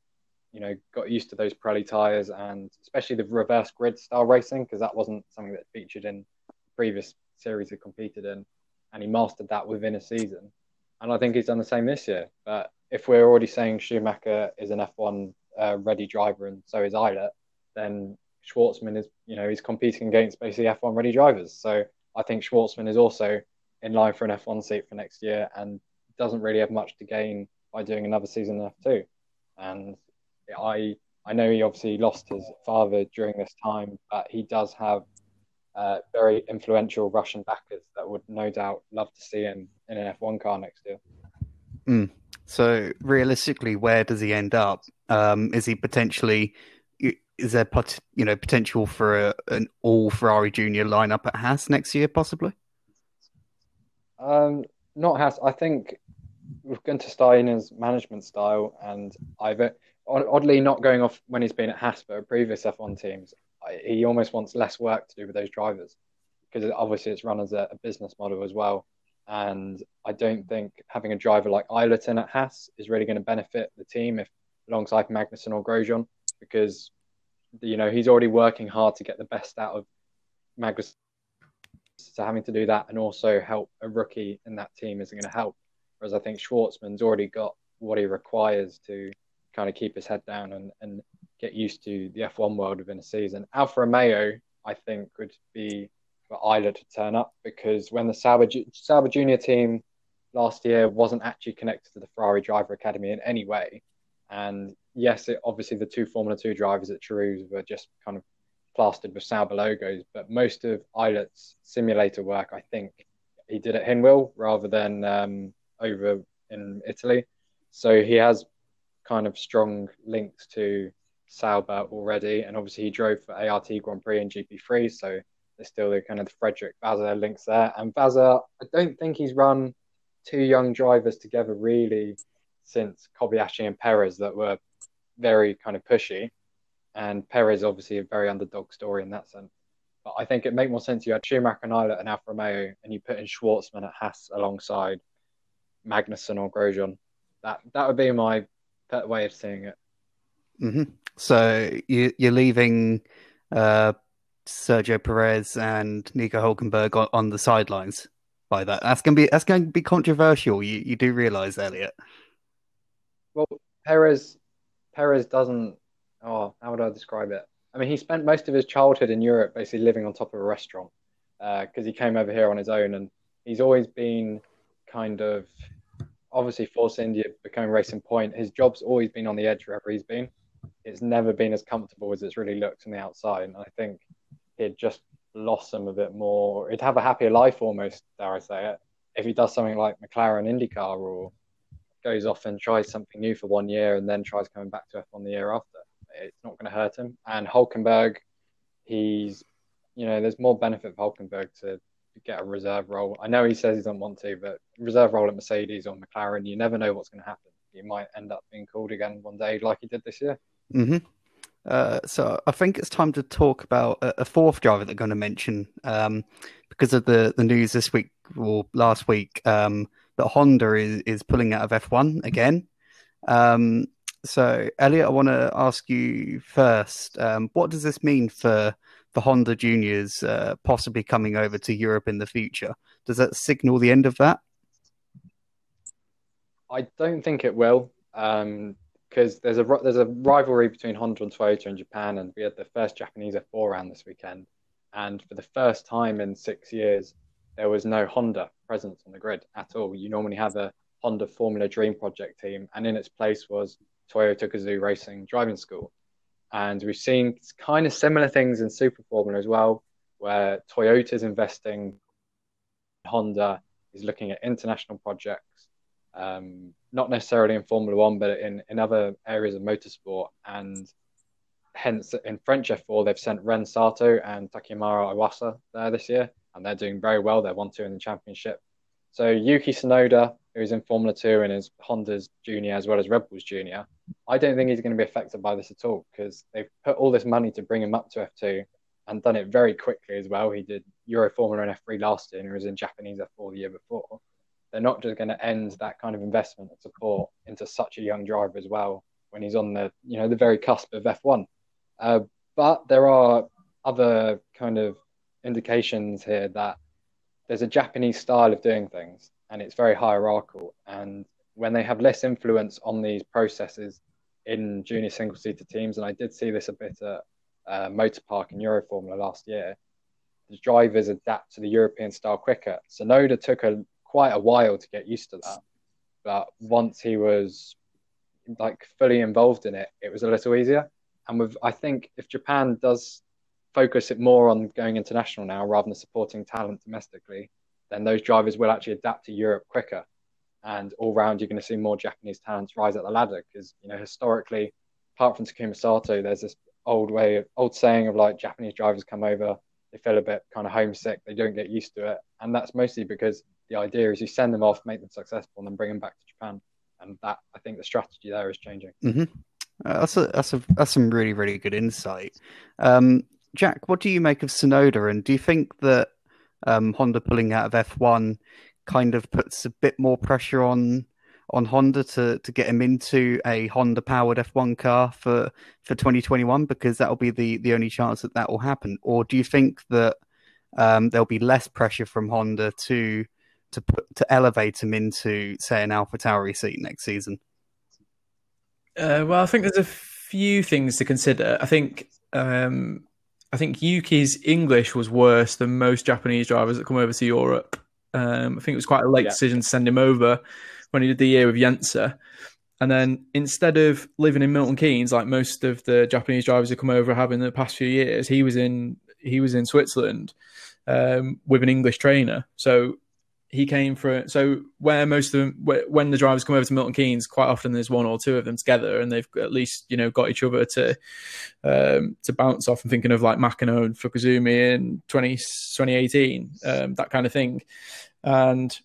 you know, got used to those Pirelli tires and especially the reverse grid style racing because that wasn't something that featured in previous series he competed in, and he mastered that within a season. And I think he's done the same this year. But if we're already saying Schumacher is an F1 uh, ready driver and so is Ilott, then Shwartzman is, you know, he's competing against basically F1 ready drivers. So I think Shwartzman is also in line for an F1 seat for next year and doesn't really have much to gain by doing another season in F2. And I I know he obviously lost his father during this time, but he does have uh, very influential Russian backers that would no doubt love to see him in an F1 car next year. Mm. So realistically, where does he end up? Um, is he potentially is there you know potential for a, an all Ferrari Junior lineup at Haas next year, possibly? Um, not Haas. I think we're with Guenther Steiner's management style, and I've oddly not going off when he's been at Haas, but previous F1 teams, he almost wants less work to do with those drivers because obviously it's run as a, a business model as well. And I don't think having a driver like Ilotin at Haas is really going to benefit the team if alongside Magnussen or Grosjean because you know he's already working hard to get the best out of Magnussen. So having to do that and also help a rookie in that team isn't going to help. Whereas I think Shwartzman's already got what he requires to kind of keep his head down and, and get used to the F1 world within a season. Alfa Romeo, I think, would be for Ilott to turn up because when the Sauber, Sauber Junior team last year wasn't actually connected to the Ferrari Driver Academy in any way, and yes, it, obviously the two Formula Two drivers at Charouz were just kind of plastered with Sauber logos, but most of Ilott's simulator work, I think, he did at Hinwil rather than um, over in Italy. So he has kind of strong links to Sauber already, and obviously he drove for ART Grand Prix and GP3, so there's still the kind of the Frédéric Vasseur links there. And Vasseur, I don't think he's run two young drivers together really since Kobayashi and Perez that were very kind of pushy, and Perez obviously a very underdog story in that sense. But I think it make more sense you had Schumacher and Ilott and Alfa Romeo, and you put in Shwartzman at Haas alongside Magnussen or Grosjean. That that would be my way of seeing it. Mm-hmm. So you, you're leaving uh, Sergio Perez and Nico Hulkenberg on, on, the sidelines by that. That's to be that's going to be controversial. You you do realize, Elliot? Well, Perez Perez doesn't. Oh, how would I describe it? I mean, he spent most of his childhood in Europe basically living on top of a restaurant because uh, he came over here on his own, and he's always been kind of obviously Force India becoming Racing Point, his job's always been on the edge wherever he's been. It's never been as comfortable as it's really looked on the outside. And I think he'd just blossom a bit more. He'd have a happier life almost, dare I say it, if he does something like McLaren IndyCar or goes off and tries something new for one year and then tries coming back to F1 the year after. It's not going to hurt him. And Hulkenberg, he's, you know, there's more benefit for Hulkenberg to get a reserve role. I know he says he doesn't want to, but reserve role at Mercedes or McLaren, you never know what's going to happen. He might end up being called again one day, like he did this year. Mm-hmm. Uh, so I think it's time to talk about a, a fourth driver that they're going to mention um, because of the, the news this week or last week um, that Honda is, is pulling out of F1 again. Um, so Elliot, I want to ask you first, um, what does this mean for for Honda Juniors uh, possibly coming over to Europe in the future. Does that signal the end of that? I don't think it will, because there's a there's a rivalry between Honda and Toyota in Japan, and we had the first Japanese F4 round this weekend, and for the first time in six years, there was no Honda presence on the grid at all. You normally have a Honda Formula Dream Project team, and in its place was Toyota Gazoo Racing Driving School. And we've seen kind of similar things in Super Formula as well, where Toyota is investing, Honda is looking at international projects, um, not necessarily in Formula One, but in, in other areas of motorsport. And hence, in French F4, they've sent Ren Sato and Takemura Iwasa there this year, and they're doing very well. They're 1 2 in the championship. So Yuki Tsunoda, who's in Formula Two and is Honda's junior as well as Red Bull's junior, I don't think he's going to be affected by this at all because they've put all this money to bring him up to F2, and done it very quickly as well. He did Euro Formula and F3 last year, and he was in Japanese F4 the year before. They're not just going to end that kind of investment and support into such a young driver as well when he's on the you know the very cusp of F1. Uh, but there are other kind of indications here that there's a Japanese style of doing things, and it's very hierarchical. And when they have less influence on these processes in junior single seater teams, and I did see this a bit at uh, Motopark in Euroformula last year, the drivers adapt to the European style quicker. Tsunoda took a quite a while to get used to that, but once he was like fully involved in it, it was a little easier. And with I think if Japan does focus it more on going international now rather than supporting talent domestically, then those drivers will actually adapt to Europe quicker. And all round, you're going to see more Japanese talents rise up the ladder because you know historically, apart from Takuma Sato, there's this old way, of, old saying of like Japanese drivers come over, they feel a bit kind of homesick, they don't get used to it, and that's mostly because the idea is you send them off, make them successful, and then bring them back to Japan. And that I think the strategy there is changing. Mm-hmm. Uh, that's a, that's a, that's some really really good insight. Um, Jack, what do you make of Tsunoda, and do you think that um, Honda pulling out of F1 kind of puts a bit more pressure on on Honda to to get him into a Honda powered F1 car for for 2021 because that'll be the the only chance that that will happen, or do you think that um, there'll be less pressure from Honda to to put to elevate him into say an Alpha AlphaTauri seat next season? Uh, well, I think there's a few things to consider. I think um, I think Yuki's English was worse than most Japanese drivers that come over to Europe. Um, I think it was quite a late yeah. decision to send him over when he did the year with Jenzer. And then instead of living in Milton Keynes, like most of the Japanese drivers who come over have in the past few years, he was in he was in Switzerland um, with an English trainer. So he came for so where most of them when the drivers come over to Milton Keynes, quite often there's one or two of them together, and they've at least you know got each other to um, to bounce off. I'm thinking of like Makino and Fukuzumi in 20, 2018, um, that kind of thing. And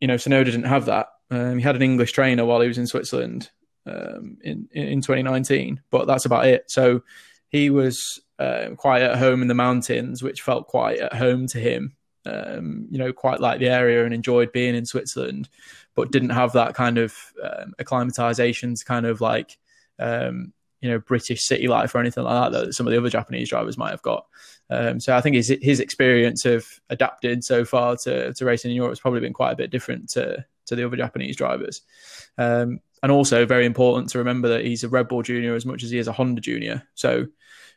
you know, Tsunoda didn't have that. Um, he had an English trainer while he was in Switzerland um, in in 2019, but that's about it. So he was uh, quite at home in the mountains, which felt quite at home to him um, you know, quite liked the area and enjoyed being in Switzerland, but didn't have that kind of um, acclimatization to kind of like, um, you know, British city life or anything like that that some of the other Japanese drivers might have got. Um, so I think his his experience of adapted so far to, to racing in Europe has probably been quite a bit different to to the other Japanese drivers. Um, and also very important to remember that he's a Red Bull junior as much as he is a Honda junior. So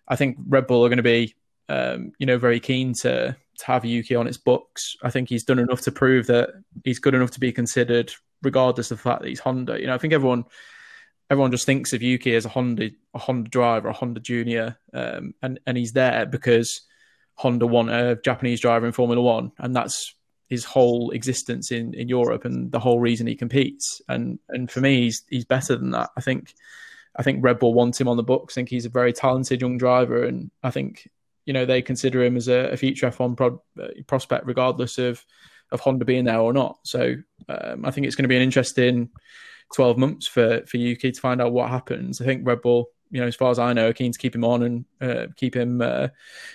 I think Red Bull are going to be, um, you know, very keen to to have Yuki on its books. I think he's done enough to prove that he's good enough to be considered, regardless of the fact that he's Honda. You know, I think everyone everyone just thinks of Yuki as a Honda a Honda driver, a Honda junior, um, and and he's there because Honda want a Japanese driver in Formula One, and that's his whole existence in, in Europe and the whole reason he competes. And and for me, he's he's better than that. I think I think Red Bull wants him on the books. I think he's a very talented young driver, and I think you know they consider him as a, a future F1 pro, uh, prospect, regardless of of Honda being there or not. So um, I think it's going to be an interesting 12 months for for Yuki to find out what happens. I think Red Bull, you know, as far as I know, are keen to keep him on and uh, keep him uh,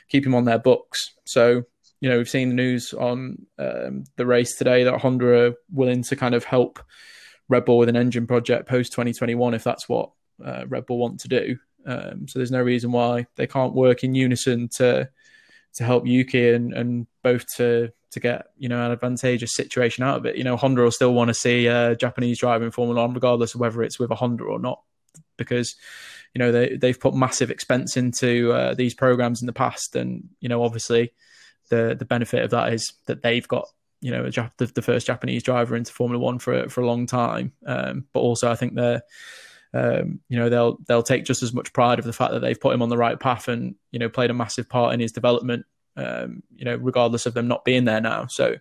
keep him on their books. So you know, we've seen the news on um, the race today that Honda are willing to kind of help Red Bull with an engine project post 2021 if that's what uh, Red Bull want to do. Um, so there's no reason why they can't work in unison to to help Yuki and, and both to to get you know an advantageous situation out of it. You know, Honda will still want to see a Japanese driver in Formula One, regardless of whether it's with a Honda or not, because you know they they've put massive expense into uh, these programs in the past, and you know obviously the the benefit of that is that they've got you know the, the first Japanese driver into Formula One for for a long time, um, but also I think they're um, you know they'll they'll take just as much pride of the fact that they've put him on the right path and you know played a massive part in his development. Um, you know, regardless of them not being there now. So,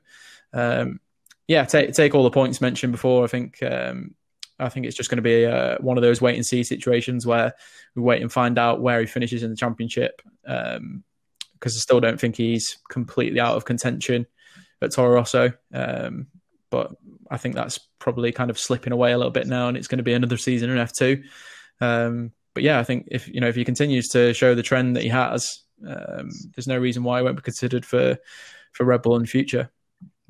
um, yeah, take take all the points mentioned before. I think um, I think it's just going to be uh, one of those wait and see situations where we wait and find out where he finishes in the championship. Because um, I still don't think he's completely out of contention at Toro Rosso. Um, but I think that's probably kind of slipping away a little bit now, and it's going to be another season in F two. Um, but yeah, I think if you know if he continues to show the trend that he has, um, there's no reason why he won't be considered for for Red Bull in future.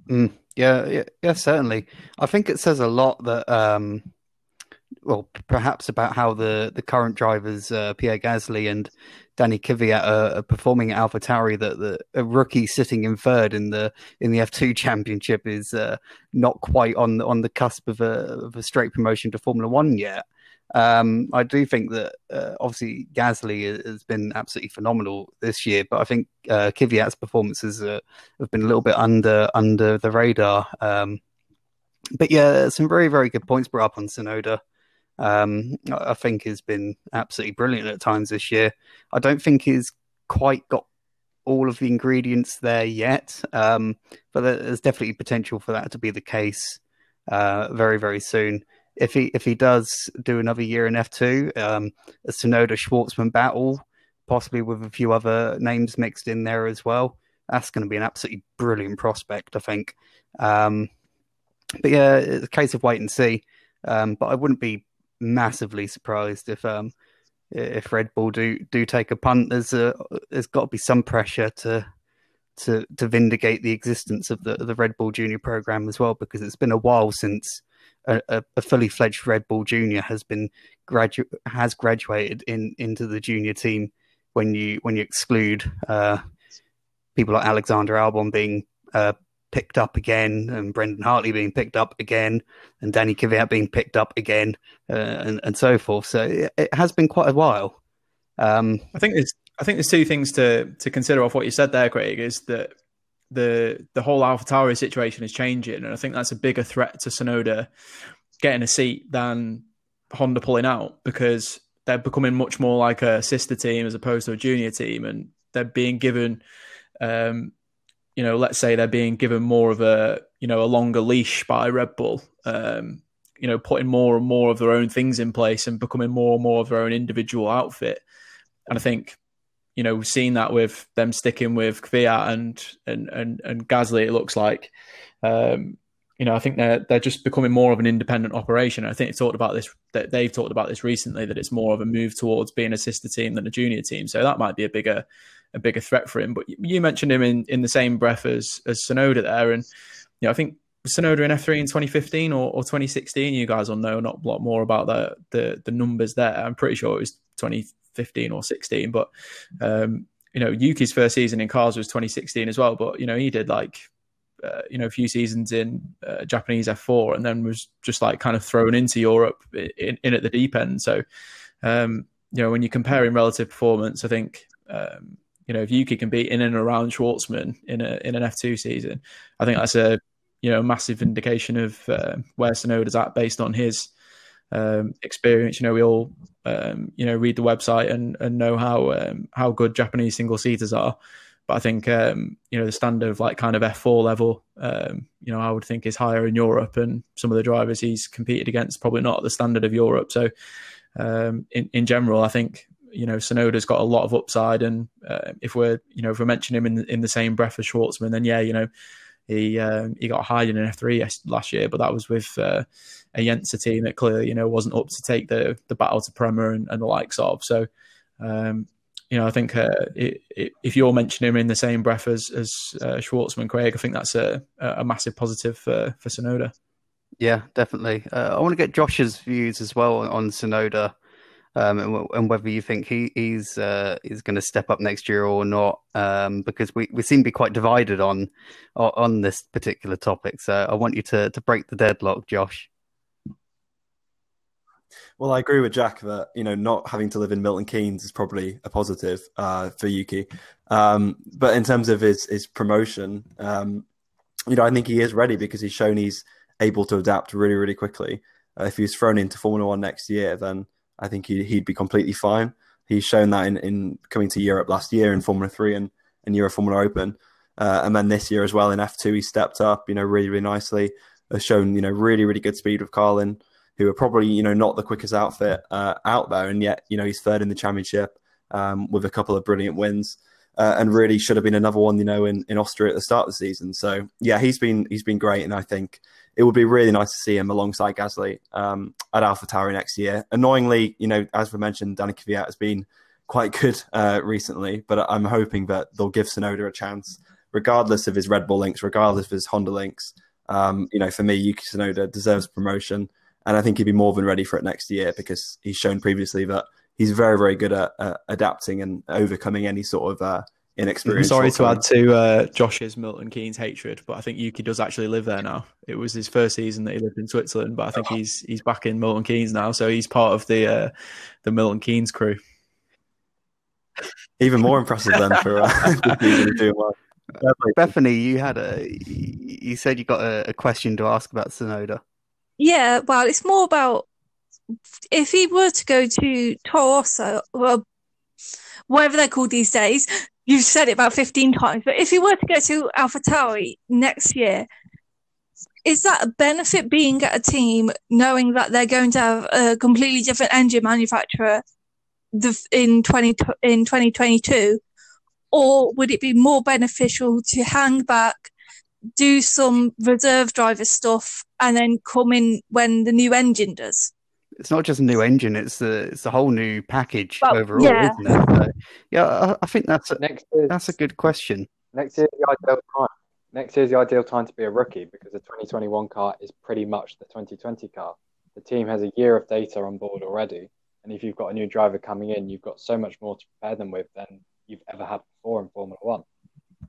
Mm, yeah, yeah, yeah, certainly. I think it says a lot that, um, well, perhaps about how the, the current drivers, uh, Pierre Gasly and Danny Kvyat, are, are performing at AlphaTauri. That the a rookie sitting in third in the in the F2 Championship is uh, not quite on on the cusp of a, of a straight promotion to Formula One yet. Um, I do think that uh, obviously Gasly has been absolutely phenomenal this year, but I think uh, Kvyat's performances uh, have been a little bit under under the radar. Um, but yeah, some very very good points brought up on Tsunoda. Um, I think has been absolutely brilliant at times this year. I don't think he's quite got all of the ingredients there yet, um, but there's definitely potential for that to be the case uh, very very soon if he if he does do another year in F two, um, a Tsunoda Shwartzman battle, possibly with a few other names mixed in there as well. That's going to be an absolutely brilliant prospect, I think. Um, but yeah, it's a case of wait and see. Um, but I wouldn't be massively surprised if um, if Red Bull do do take a punt. There's a, there's got to be some pressure to to to vindicate the existence of the the Red Bull Junior program as well, because it's been a while since a, a fully fledged Red Bull Junior has been gradu- has graduated in into the junior team. When you when you exclude uh, people like Alexander Albon being uh, picked up again, and Brendan Hartley being picked up again, and Danny Kvyat being picked up again, uh, and and so forth. So it, it has been quite a while. Um, I think there's I think there's two things to to consider off what you said there, Craig. Is that the the whole AlphaTauri situation is changing, and I think that's a bigger threat to Tsunoda getting a seat than Honda pulling out because they're becoming much more like a sister team as opposed to a junior team, and they're being given, um, you know, let's say they're being given more of a you know a longer leash by Red Bull. Um, you know, putting more and more of their own things in place and becoming more and more of their own individual outfit. And I think you know, we've seen that with them sticking with Kvyat and and and and Gasly. It looks like, um, you know, I think they're they're just becoming more of an independent operation. I think they talked about this. That they've talked about this recently. That it's more of a move towards being a sister team than a junior team. So that might be a bigger a bigger threat for him. But you mentioned him in in the same breath as as Tsunoda there, and you know, I think Tsunoda in F3 in 2015 or, or 2016. You guys will know not a lot more about the, the the numbers there. I'm pretty sure it was 2015 or 16. But um, you know, Yuki's first season in cars was 2016 as well. But you know, he did like uh, you know a few seasons in uh, Japanese F4, and then was just like kind of thrown into Europe in, in at the deep end. So um, you know, when you're comparing relative performance, I think. Um, you know, if Yuki can be in and around Shwartzman in a in an F2 season, I think that's a you know massive indication of uh, where Tsunoda's at based on his um, experience. You know, we all um, you know read the website and, and know how um, how good Japanese single seaters are. But I think um, you know the standard of like kind of F4 level, um, you know, I would think is higher in Europe, and some of the drivers he's competed against probably not the standard of Europe. So um, in in general, I think you know Tsunoda's got a lot of upside, and uh, if we're you know if we mention him in in the same breath as Shwartzman, then yeah, you know he um, he got hired in an F3 last year, but that was with uh, a Jenzer team that clearly you know wasn't up to take the the battle to Prema and, and the likes of. So um, you know I think uh, it, it, if you're mentioning him in the same breath as as uh, Shwartzman, Craig, I think that's a a massive positive for for Tsunoda. Yeah, definitely. Uh, I want to get Josh's views as well on Tsunoda um, and, and, whether you think he, he's uh, is going to step up next year or not, um, because we, we seem to be quite divided on on this particular topic. So I want you to to break the deadlock, Josh. Well, I agree with Jack that you know not having to live in Milton Keynes is probably a positive uh, for Yuki. Um, but in terms of his his promotion, um, you know, I think he is ready because he's shown he's able to adapt really really quickly. Uh, if he's thrown into Formula One next year, then I think he, he'd be completely fine. He's shown that in, in coming to Europe last year in Formula 3 and, and Euro Formula Open. Uh, and then this year as well in F2, he stepped up, you know, really, really nicely. Has shown, you know, really, really good speed with Carlin, who are probably, you know, not the quickest outfit uh, out there. And yet, you know, he's third in the championship um, with a couple of brilliant wins. Uh, and really should have been another one, you know, in, in Austria at the start of the season. So yeah, he's been he's been great, and I think it would be really nice to see him alongside Gasly um, at AlphaTauri next year. Annoyingly, you know, as we mentioned, Danny Kvyat has been quite good uh, recently, but I'm hoping that they'll give Tsunoda a chance, regardless of his Red Bull links, regardless of his Honda links. Um, you know, for me, Yuki Tsunoda deserves promotion, and I think he'd be more than ready for it next year because he's shown previously that he's very, very good at uh, adapting and overcoming any sort of uh, inexperience. Sorry to add to uh, Josh's Milton Keynes hatred, but I think Yuki does actually live there now. It was his first season that he lived in Switzerland, but I think he's he's back in Milton Keynes now, so he's part of the uh, the Milton Keynes crew. Even more impressive than for uh, doing well. Bethany, you had a you said you got a, a question to ask about Tsunoda. Yeah, well, it's more about if he were to go to Toro Rosso, well, whatever they're called these days, you've said it about 15 times, but if he were to go to AlphaTauri next year, is that a benefit being at a team knowing that they're going to have a completely different engine manufacturer in 20 in 2022 or would it be more beneficial to hang back do some reserve driver stuff and then come in when the new engine does it's not just a new engine; it's the it's the whole new package well, overall, yeah. isn't it? So, yeah, I, I, think that's a, next that's a good question. Next year's the ideal time. Next year's the ideal time to be a rookie because the 2021 car is pretty much the 2020 car. The team has a year of data on board already, and if you've got a new driver coming in, you've got so much more to prepare them with than you've ever had before in Formula One,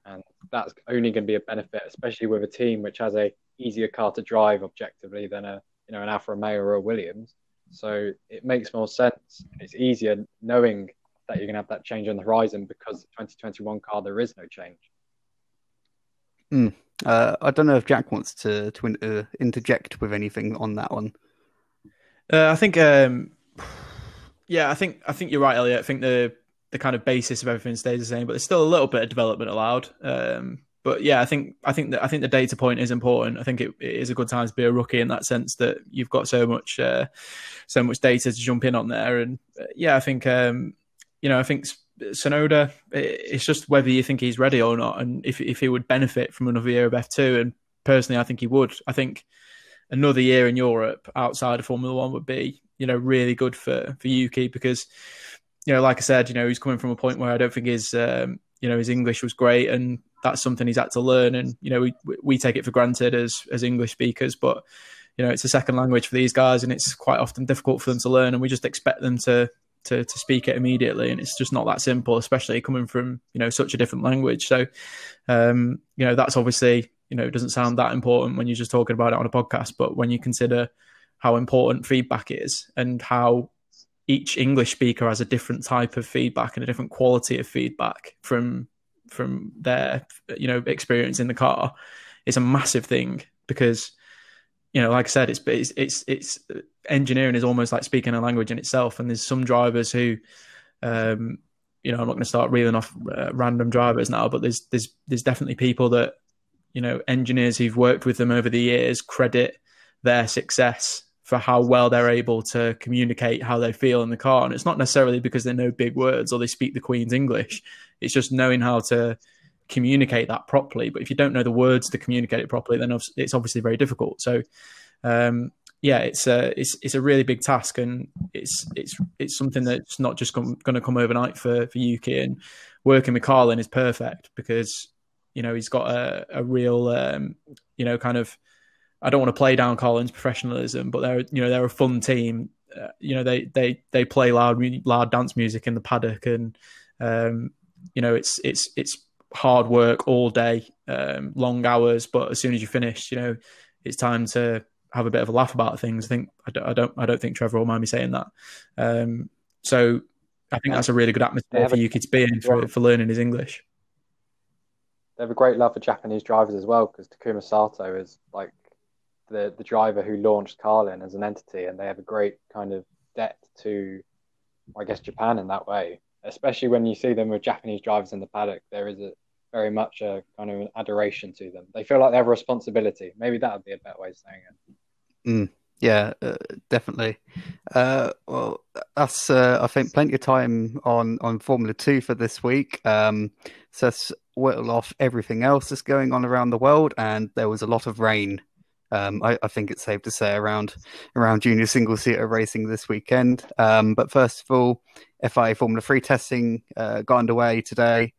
and that's only going to be a benefit, especially with a team which has a easier car to drive objectively than a you know an Alfa Romeo or a Williams so it makes more sense. It's easier knowing that you're going to have that change on the horizon because the 2021 car there is no change. Mm. Uh, I don't know if Jack wants to to uh, interject with anything on that one. Uh, I think, um, yeah, I think I think you're right, Elliot. I think the the kind of basis of everything stays the same, but there's still a little bit of development allowed. Um, but yeah, I think I think that I think the data point is important. I think it, it is a good time to be a rookie in that sense that you've got so much uh, so much data to jump in on there. And uh, yeah, I think um, you know I think Tsunoda. It's just whether you think he's ready or not, and if if he would benefit from another year of F two. And personally, I think he would. I think another year in Europe outside of Formula One would be you know really good for for Yuki because you know like I said, you know he's coming from a point where I don't think his um, you know his English was great and that's something he's had to learn. And you know, we we take it for granted as as English speakers, but you know, it's a second language for these guys, and it's quite often difficult for them to learn. And we just expect them to to to speak it immediately, and it's just not that simple, especially coming from you know such a different language. So, um, you know, that's obviously you know it doesn't sound that important when you're just talking about it on a podcast, but when you consider how important feedback is and how each English speaker has a different type of feedback and a different quality of feedback from from their you know experience in the car is a massive thing because you know like i said it's it's it's, it's engineering is almost like speaking a language in itself. And there's some drivers who um you know i'm not going to start reeling off uh, random drivers now but there's there's there's definitely people that you know engineers who've worked with them over the years credit their success for how well they're able to communicate how they feel in the car. And it's not necessarily because they know big words or they speak the Queen's English. It's just knowing how to communicate that properly. But if you don't know the words to communicate it properly, then it's obviously very difficult. So, um, yeah, it's a it's it's a really big task, and it's it's it's something that's not just going to come overnight for for Yuki. And working with Carlin is perfect because you know he's got a a real um, you know kind of I don't want to play down Carlin's professionalism, but they're you know they're a fun team. Uh, you know they they they play loud loud dance music in the paddock, and um, you know it's it's it's hard work all day, um, long hours. But as soon as you finish, you know it's time to have a bit of a laugh about things. I think I don't I don't, I don't think Trevor will mind me saying that. Um, so I think that's a really good atmosphere for Yuki to be in for, for learning his English. They have a great love for Japanese drivers as well because Takuma Sato is like the the driver who launched Carlin as an entity, and they have a great kind of debt to, I guess, Japan in that way. Especially when you see them with Japanese drivers in the paddock, there is a very much a kind of an adoration to them. They feel like they have a responsibility. Maybe that would be a better way of saying it. Mm, yeah, uh, definitely. Uh, well, that's uh, I think plenty of time on on Formula Two for this week. Um, so let's whittle off everything else that's going on around the world, and there was a lot of rain Um, I, I, think it's safe to say around around junior single seater racing this weekend. Um, but first of all, FIA Formula Three testing uh, got underway today,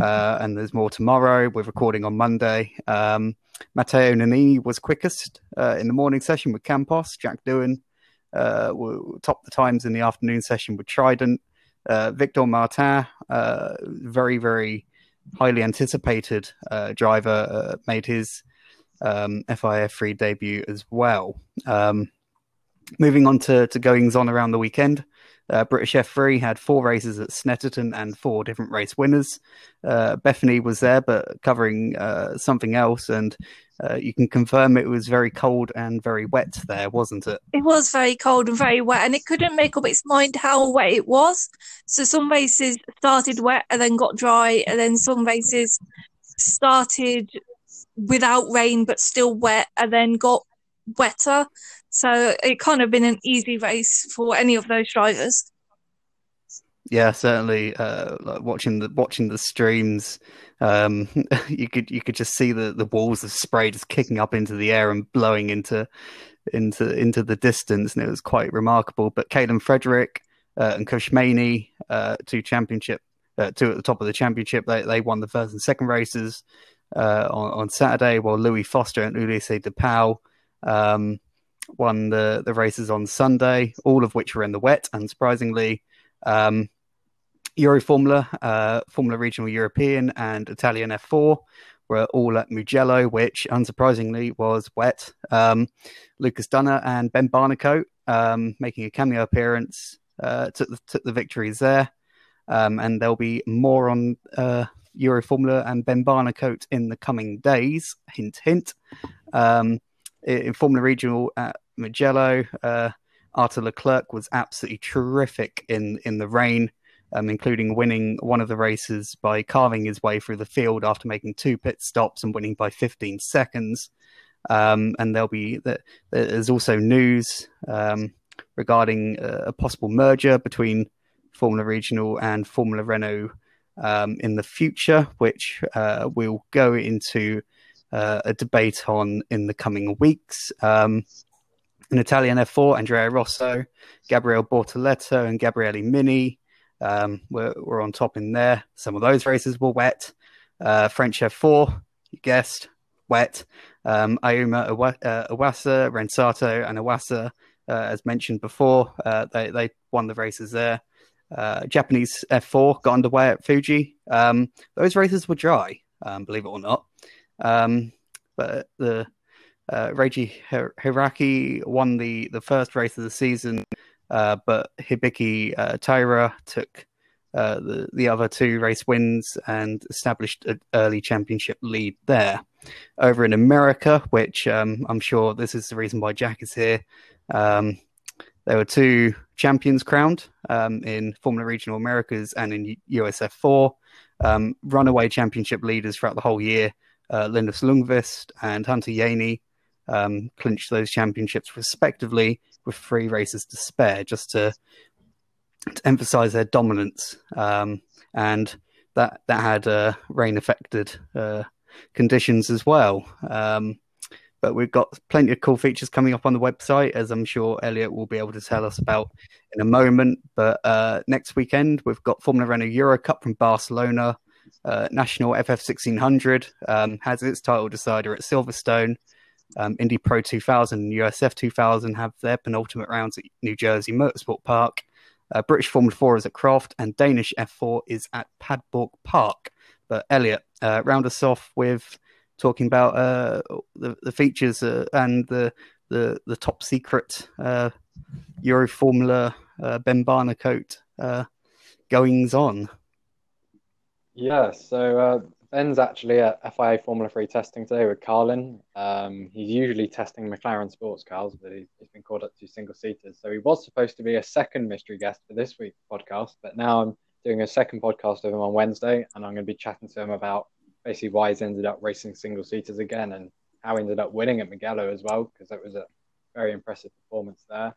uh, and there's more tomorrow. We're recording on Monday. Um, Matteo Nannini was quickest uh, in the morning session with Campos. Jack Doohan uh, topped the times in the afternoon session with Trident. Uh, Victor Martin, uh, very very highly anticipated driver, made his um, FIF3 debut as well. Um, moving on to, to goings on around the weekend. Uh, British F3 had four races at Snetterton and four different race winners. Uh, Bethany was there, but covering uh, something else, and uh, you can confirm it was very cold and very wet there, wasn't it? It was very cold and very wet, and it couldn't make up its mind how wet it was. So some races started wet and then got dry, and then some races started without rain but still wet and then got wetter. So it kind of been an easy race for any of those drivers. Yeah, certainly. Uh, like watching the watching the streams, um, you could you could just see the, the walls of spray just kicking up into the air and blowing into into into the distance, and it was quite remarkable. But Kaylen Frederick uh, and Kush Maini, uh, two championship, uh, two at the top of the championship, they they won the first and second races uh, on, on, Saturday, while Louis Foster and Ulysse de Pauw um, won the, the races on Sunday, all of which were in the wet, unsurprisingly. Um, Euro Formula, uh, Formula Regional European, and Italian F4 were all at Mugello, which unsurprisingly was wet. Um, Lucas Dunner and Ben Barnicoat um, making a cameo appearance uh, took, the, took the victories there. Um, and there'll be more on uh, Euro Formula and Ben Barnicoat in the coming days. Hint, hint. Um, in Formula Regional at Mugello, uh, Arthur Leclerc was absolutely terrific in, in the rain, um, including winning one of the races by carving his way through the field after making two pit stops and winning by 15 seconds. Um, and there'll be there's also news um, regarding a, a possible merger between Formula Regional and Formula Renault um, in the future, which uh, we'll go into uh, a debate on in the coming weeks. Um, Italian F4, Andrea Rosso, Gabriele Bortoleto, and Gabriele Mini um, were, were on top in there. Some of those races were wet. Uh, French F4, you guessed, wet. Um, Ayumu Iwasa, Ren Sato, and Iwasa, uh, as mentioned before, uh, they, they won the races there. Uh, Japanese F4 got underway at Fuji. Um, those races were dry, um, believe it or not. Um, but the uh, Reiji Hiraki won the, the first race of the season, uh, but Hibiki uh, Taira took uh, the, the other two race wins and established an early championship lead there. Over in America, which um, I'm sure this is the reason why Jack is here, um, there were two champions crowned um, in Formula Regional Americas and in USF4. Um, runaway championship leaders throughout the whole year, uh, Linus Lundqvist and Hunter Yeany um, clinched those championships respectively with three races to spare, just to, to emphasize their dominance. Um, and that that had uh, rain affected uh, conditions as well. Um, but we've got plenty of cool features coming up on the website, as I'm sure Elliot will be able to tell us about in a moment. But uh, next weekend, we've got Formula Renault Euro Cup from Barcelona. Uh, National FF 1600 um, has its title decider at Silverstone. Um, Indy Pro 2000 and USF 2000 have their penultimate rounds at New Jersey Motorsport Park. Uh, British Formula 4 is at Croft, and Danish F4 is at Padborg Park. But Elliot, uh, round us off with talking about uh, the, the features uh, and the, the the top secret uh, Euro Formula uh, Ben Barnicoat uh, goings on. Yeah, so uh, Ben's actually at FIA Formula 3 testing today with Carlin. Um, he's usually testing McLaren sports cars, but he's, he's been called up to single seaters. So he was supposed to be a second mystery guest for this week's podcast, but now I'm doing a second podcast with him on Wednesday, and I'm going to be chatting to him about basically why he's ended up racing single seaters again and how he ended up winning at Mugello as well, because that was a very impressive performance there.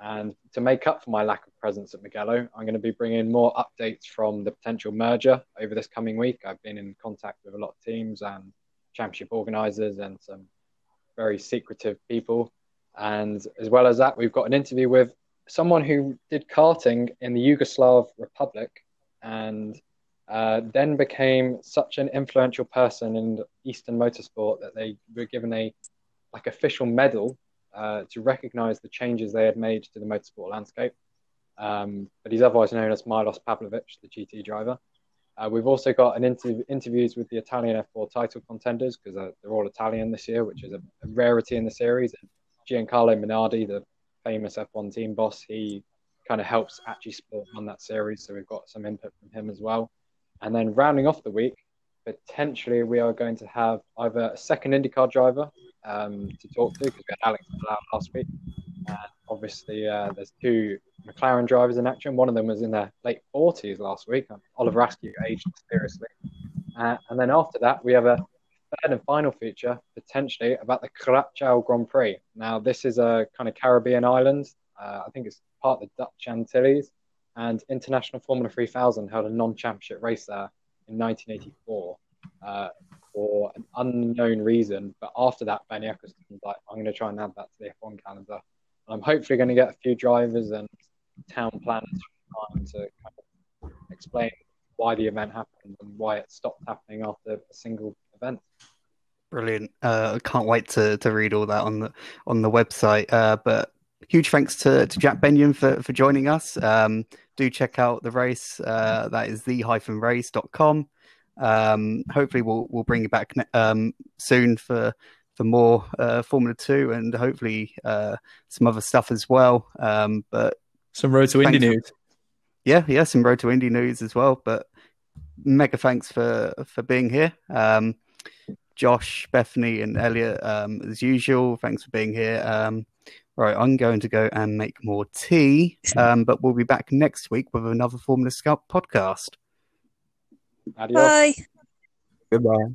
And to make up for my lack of presence at Mugello, I'm going to be bringing more updates from the potential merger over this coming week. I've been in contact with a lot of teams and championship organisers and some very secretive people. And as well as that, we've got an interview with someone who did karting in the Yugoslav Republic and uh, then became such an influential person in Eastern motorsport that they were given a like official medal uh, to recognize the changes they had made to the motorsport landscape. Um, but he's otherwise known as Milos Pavlovic, the GT driver. Uh, we've also got an inter- interviews with the Italian F4 title contenders because uh, they're all Italian this year, which is a, a, rarity in the series. Giancarlo Minardi, the famous F1 team boss, he kind of helps ACI Sport on that series, so we've got some input from him as well. And then rounding off the week, potentially we are going to have either a second IndyCar driver um, to talk to because we had Alex last week, and obviously uh, there's two McLaren drivers in action. One of them was in their late 40s last week. Oliver Askew aged seriously. Uh, and then after that, we have a third and final feature potentially about the Curacao Grand Prix. Now, this is a kind of Caribbean island. Uh, I think it's part of the Dutch Antilles. And International Formula 3000 held a non championship race there in 1984 uh, for an unknown reason. But after that, Bernie Ecclestone was like, I'm going to try and add that to the F1 calendar. I'm hopefully going to get a few drivers and town planners to kind of explain why the event happened and why it stopped happening after a single event. Brilliant! Uh, can't wait to, to read all that on the on the website. Uh, but huge thanks to, to Jack Benyon for, for joining us. Um, do check out the race. Uh, that is the-race.com. Um, hopefully, we'll we'll bring you back um, soon for for more uh, Formula Two and hopefully uh, some other stuff as well. Um, but some road to Indy news. Yeah, yeah, some road to Indy news as well. But mega thanks for for being here. Um, Josh, Bethany, and Elliot, um, as usual, thanks for being here. Um, right, I'm going to go and make more tea, um, but we'll be back next week with another Formula Scout podcast. Adios. Bye. Goodbye.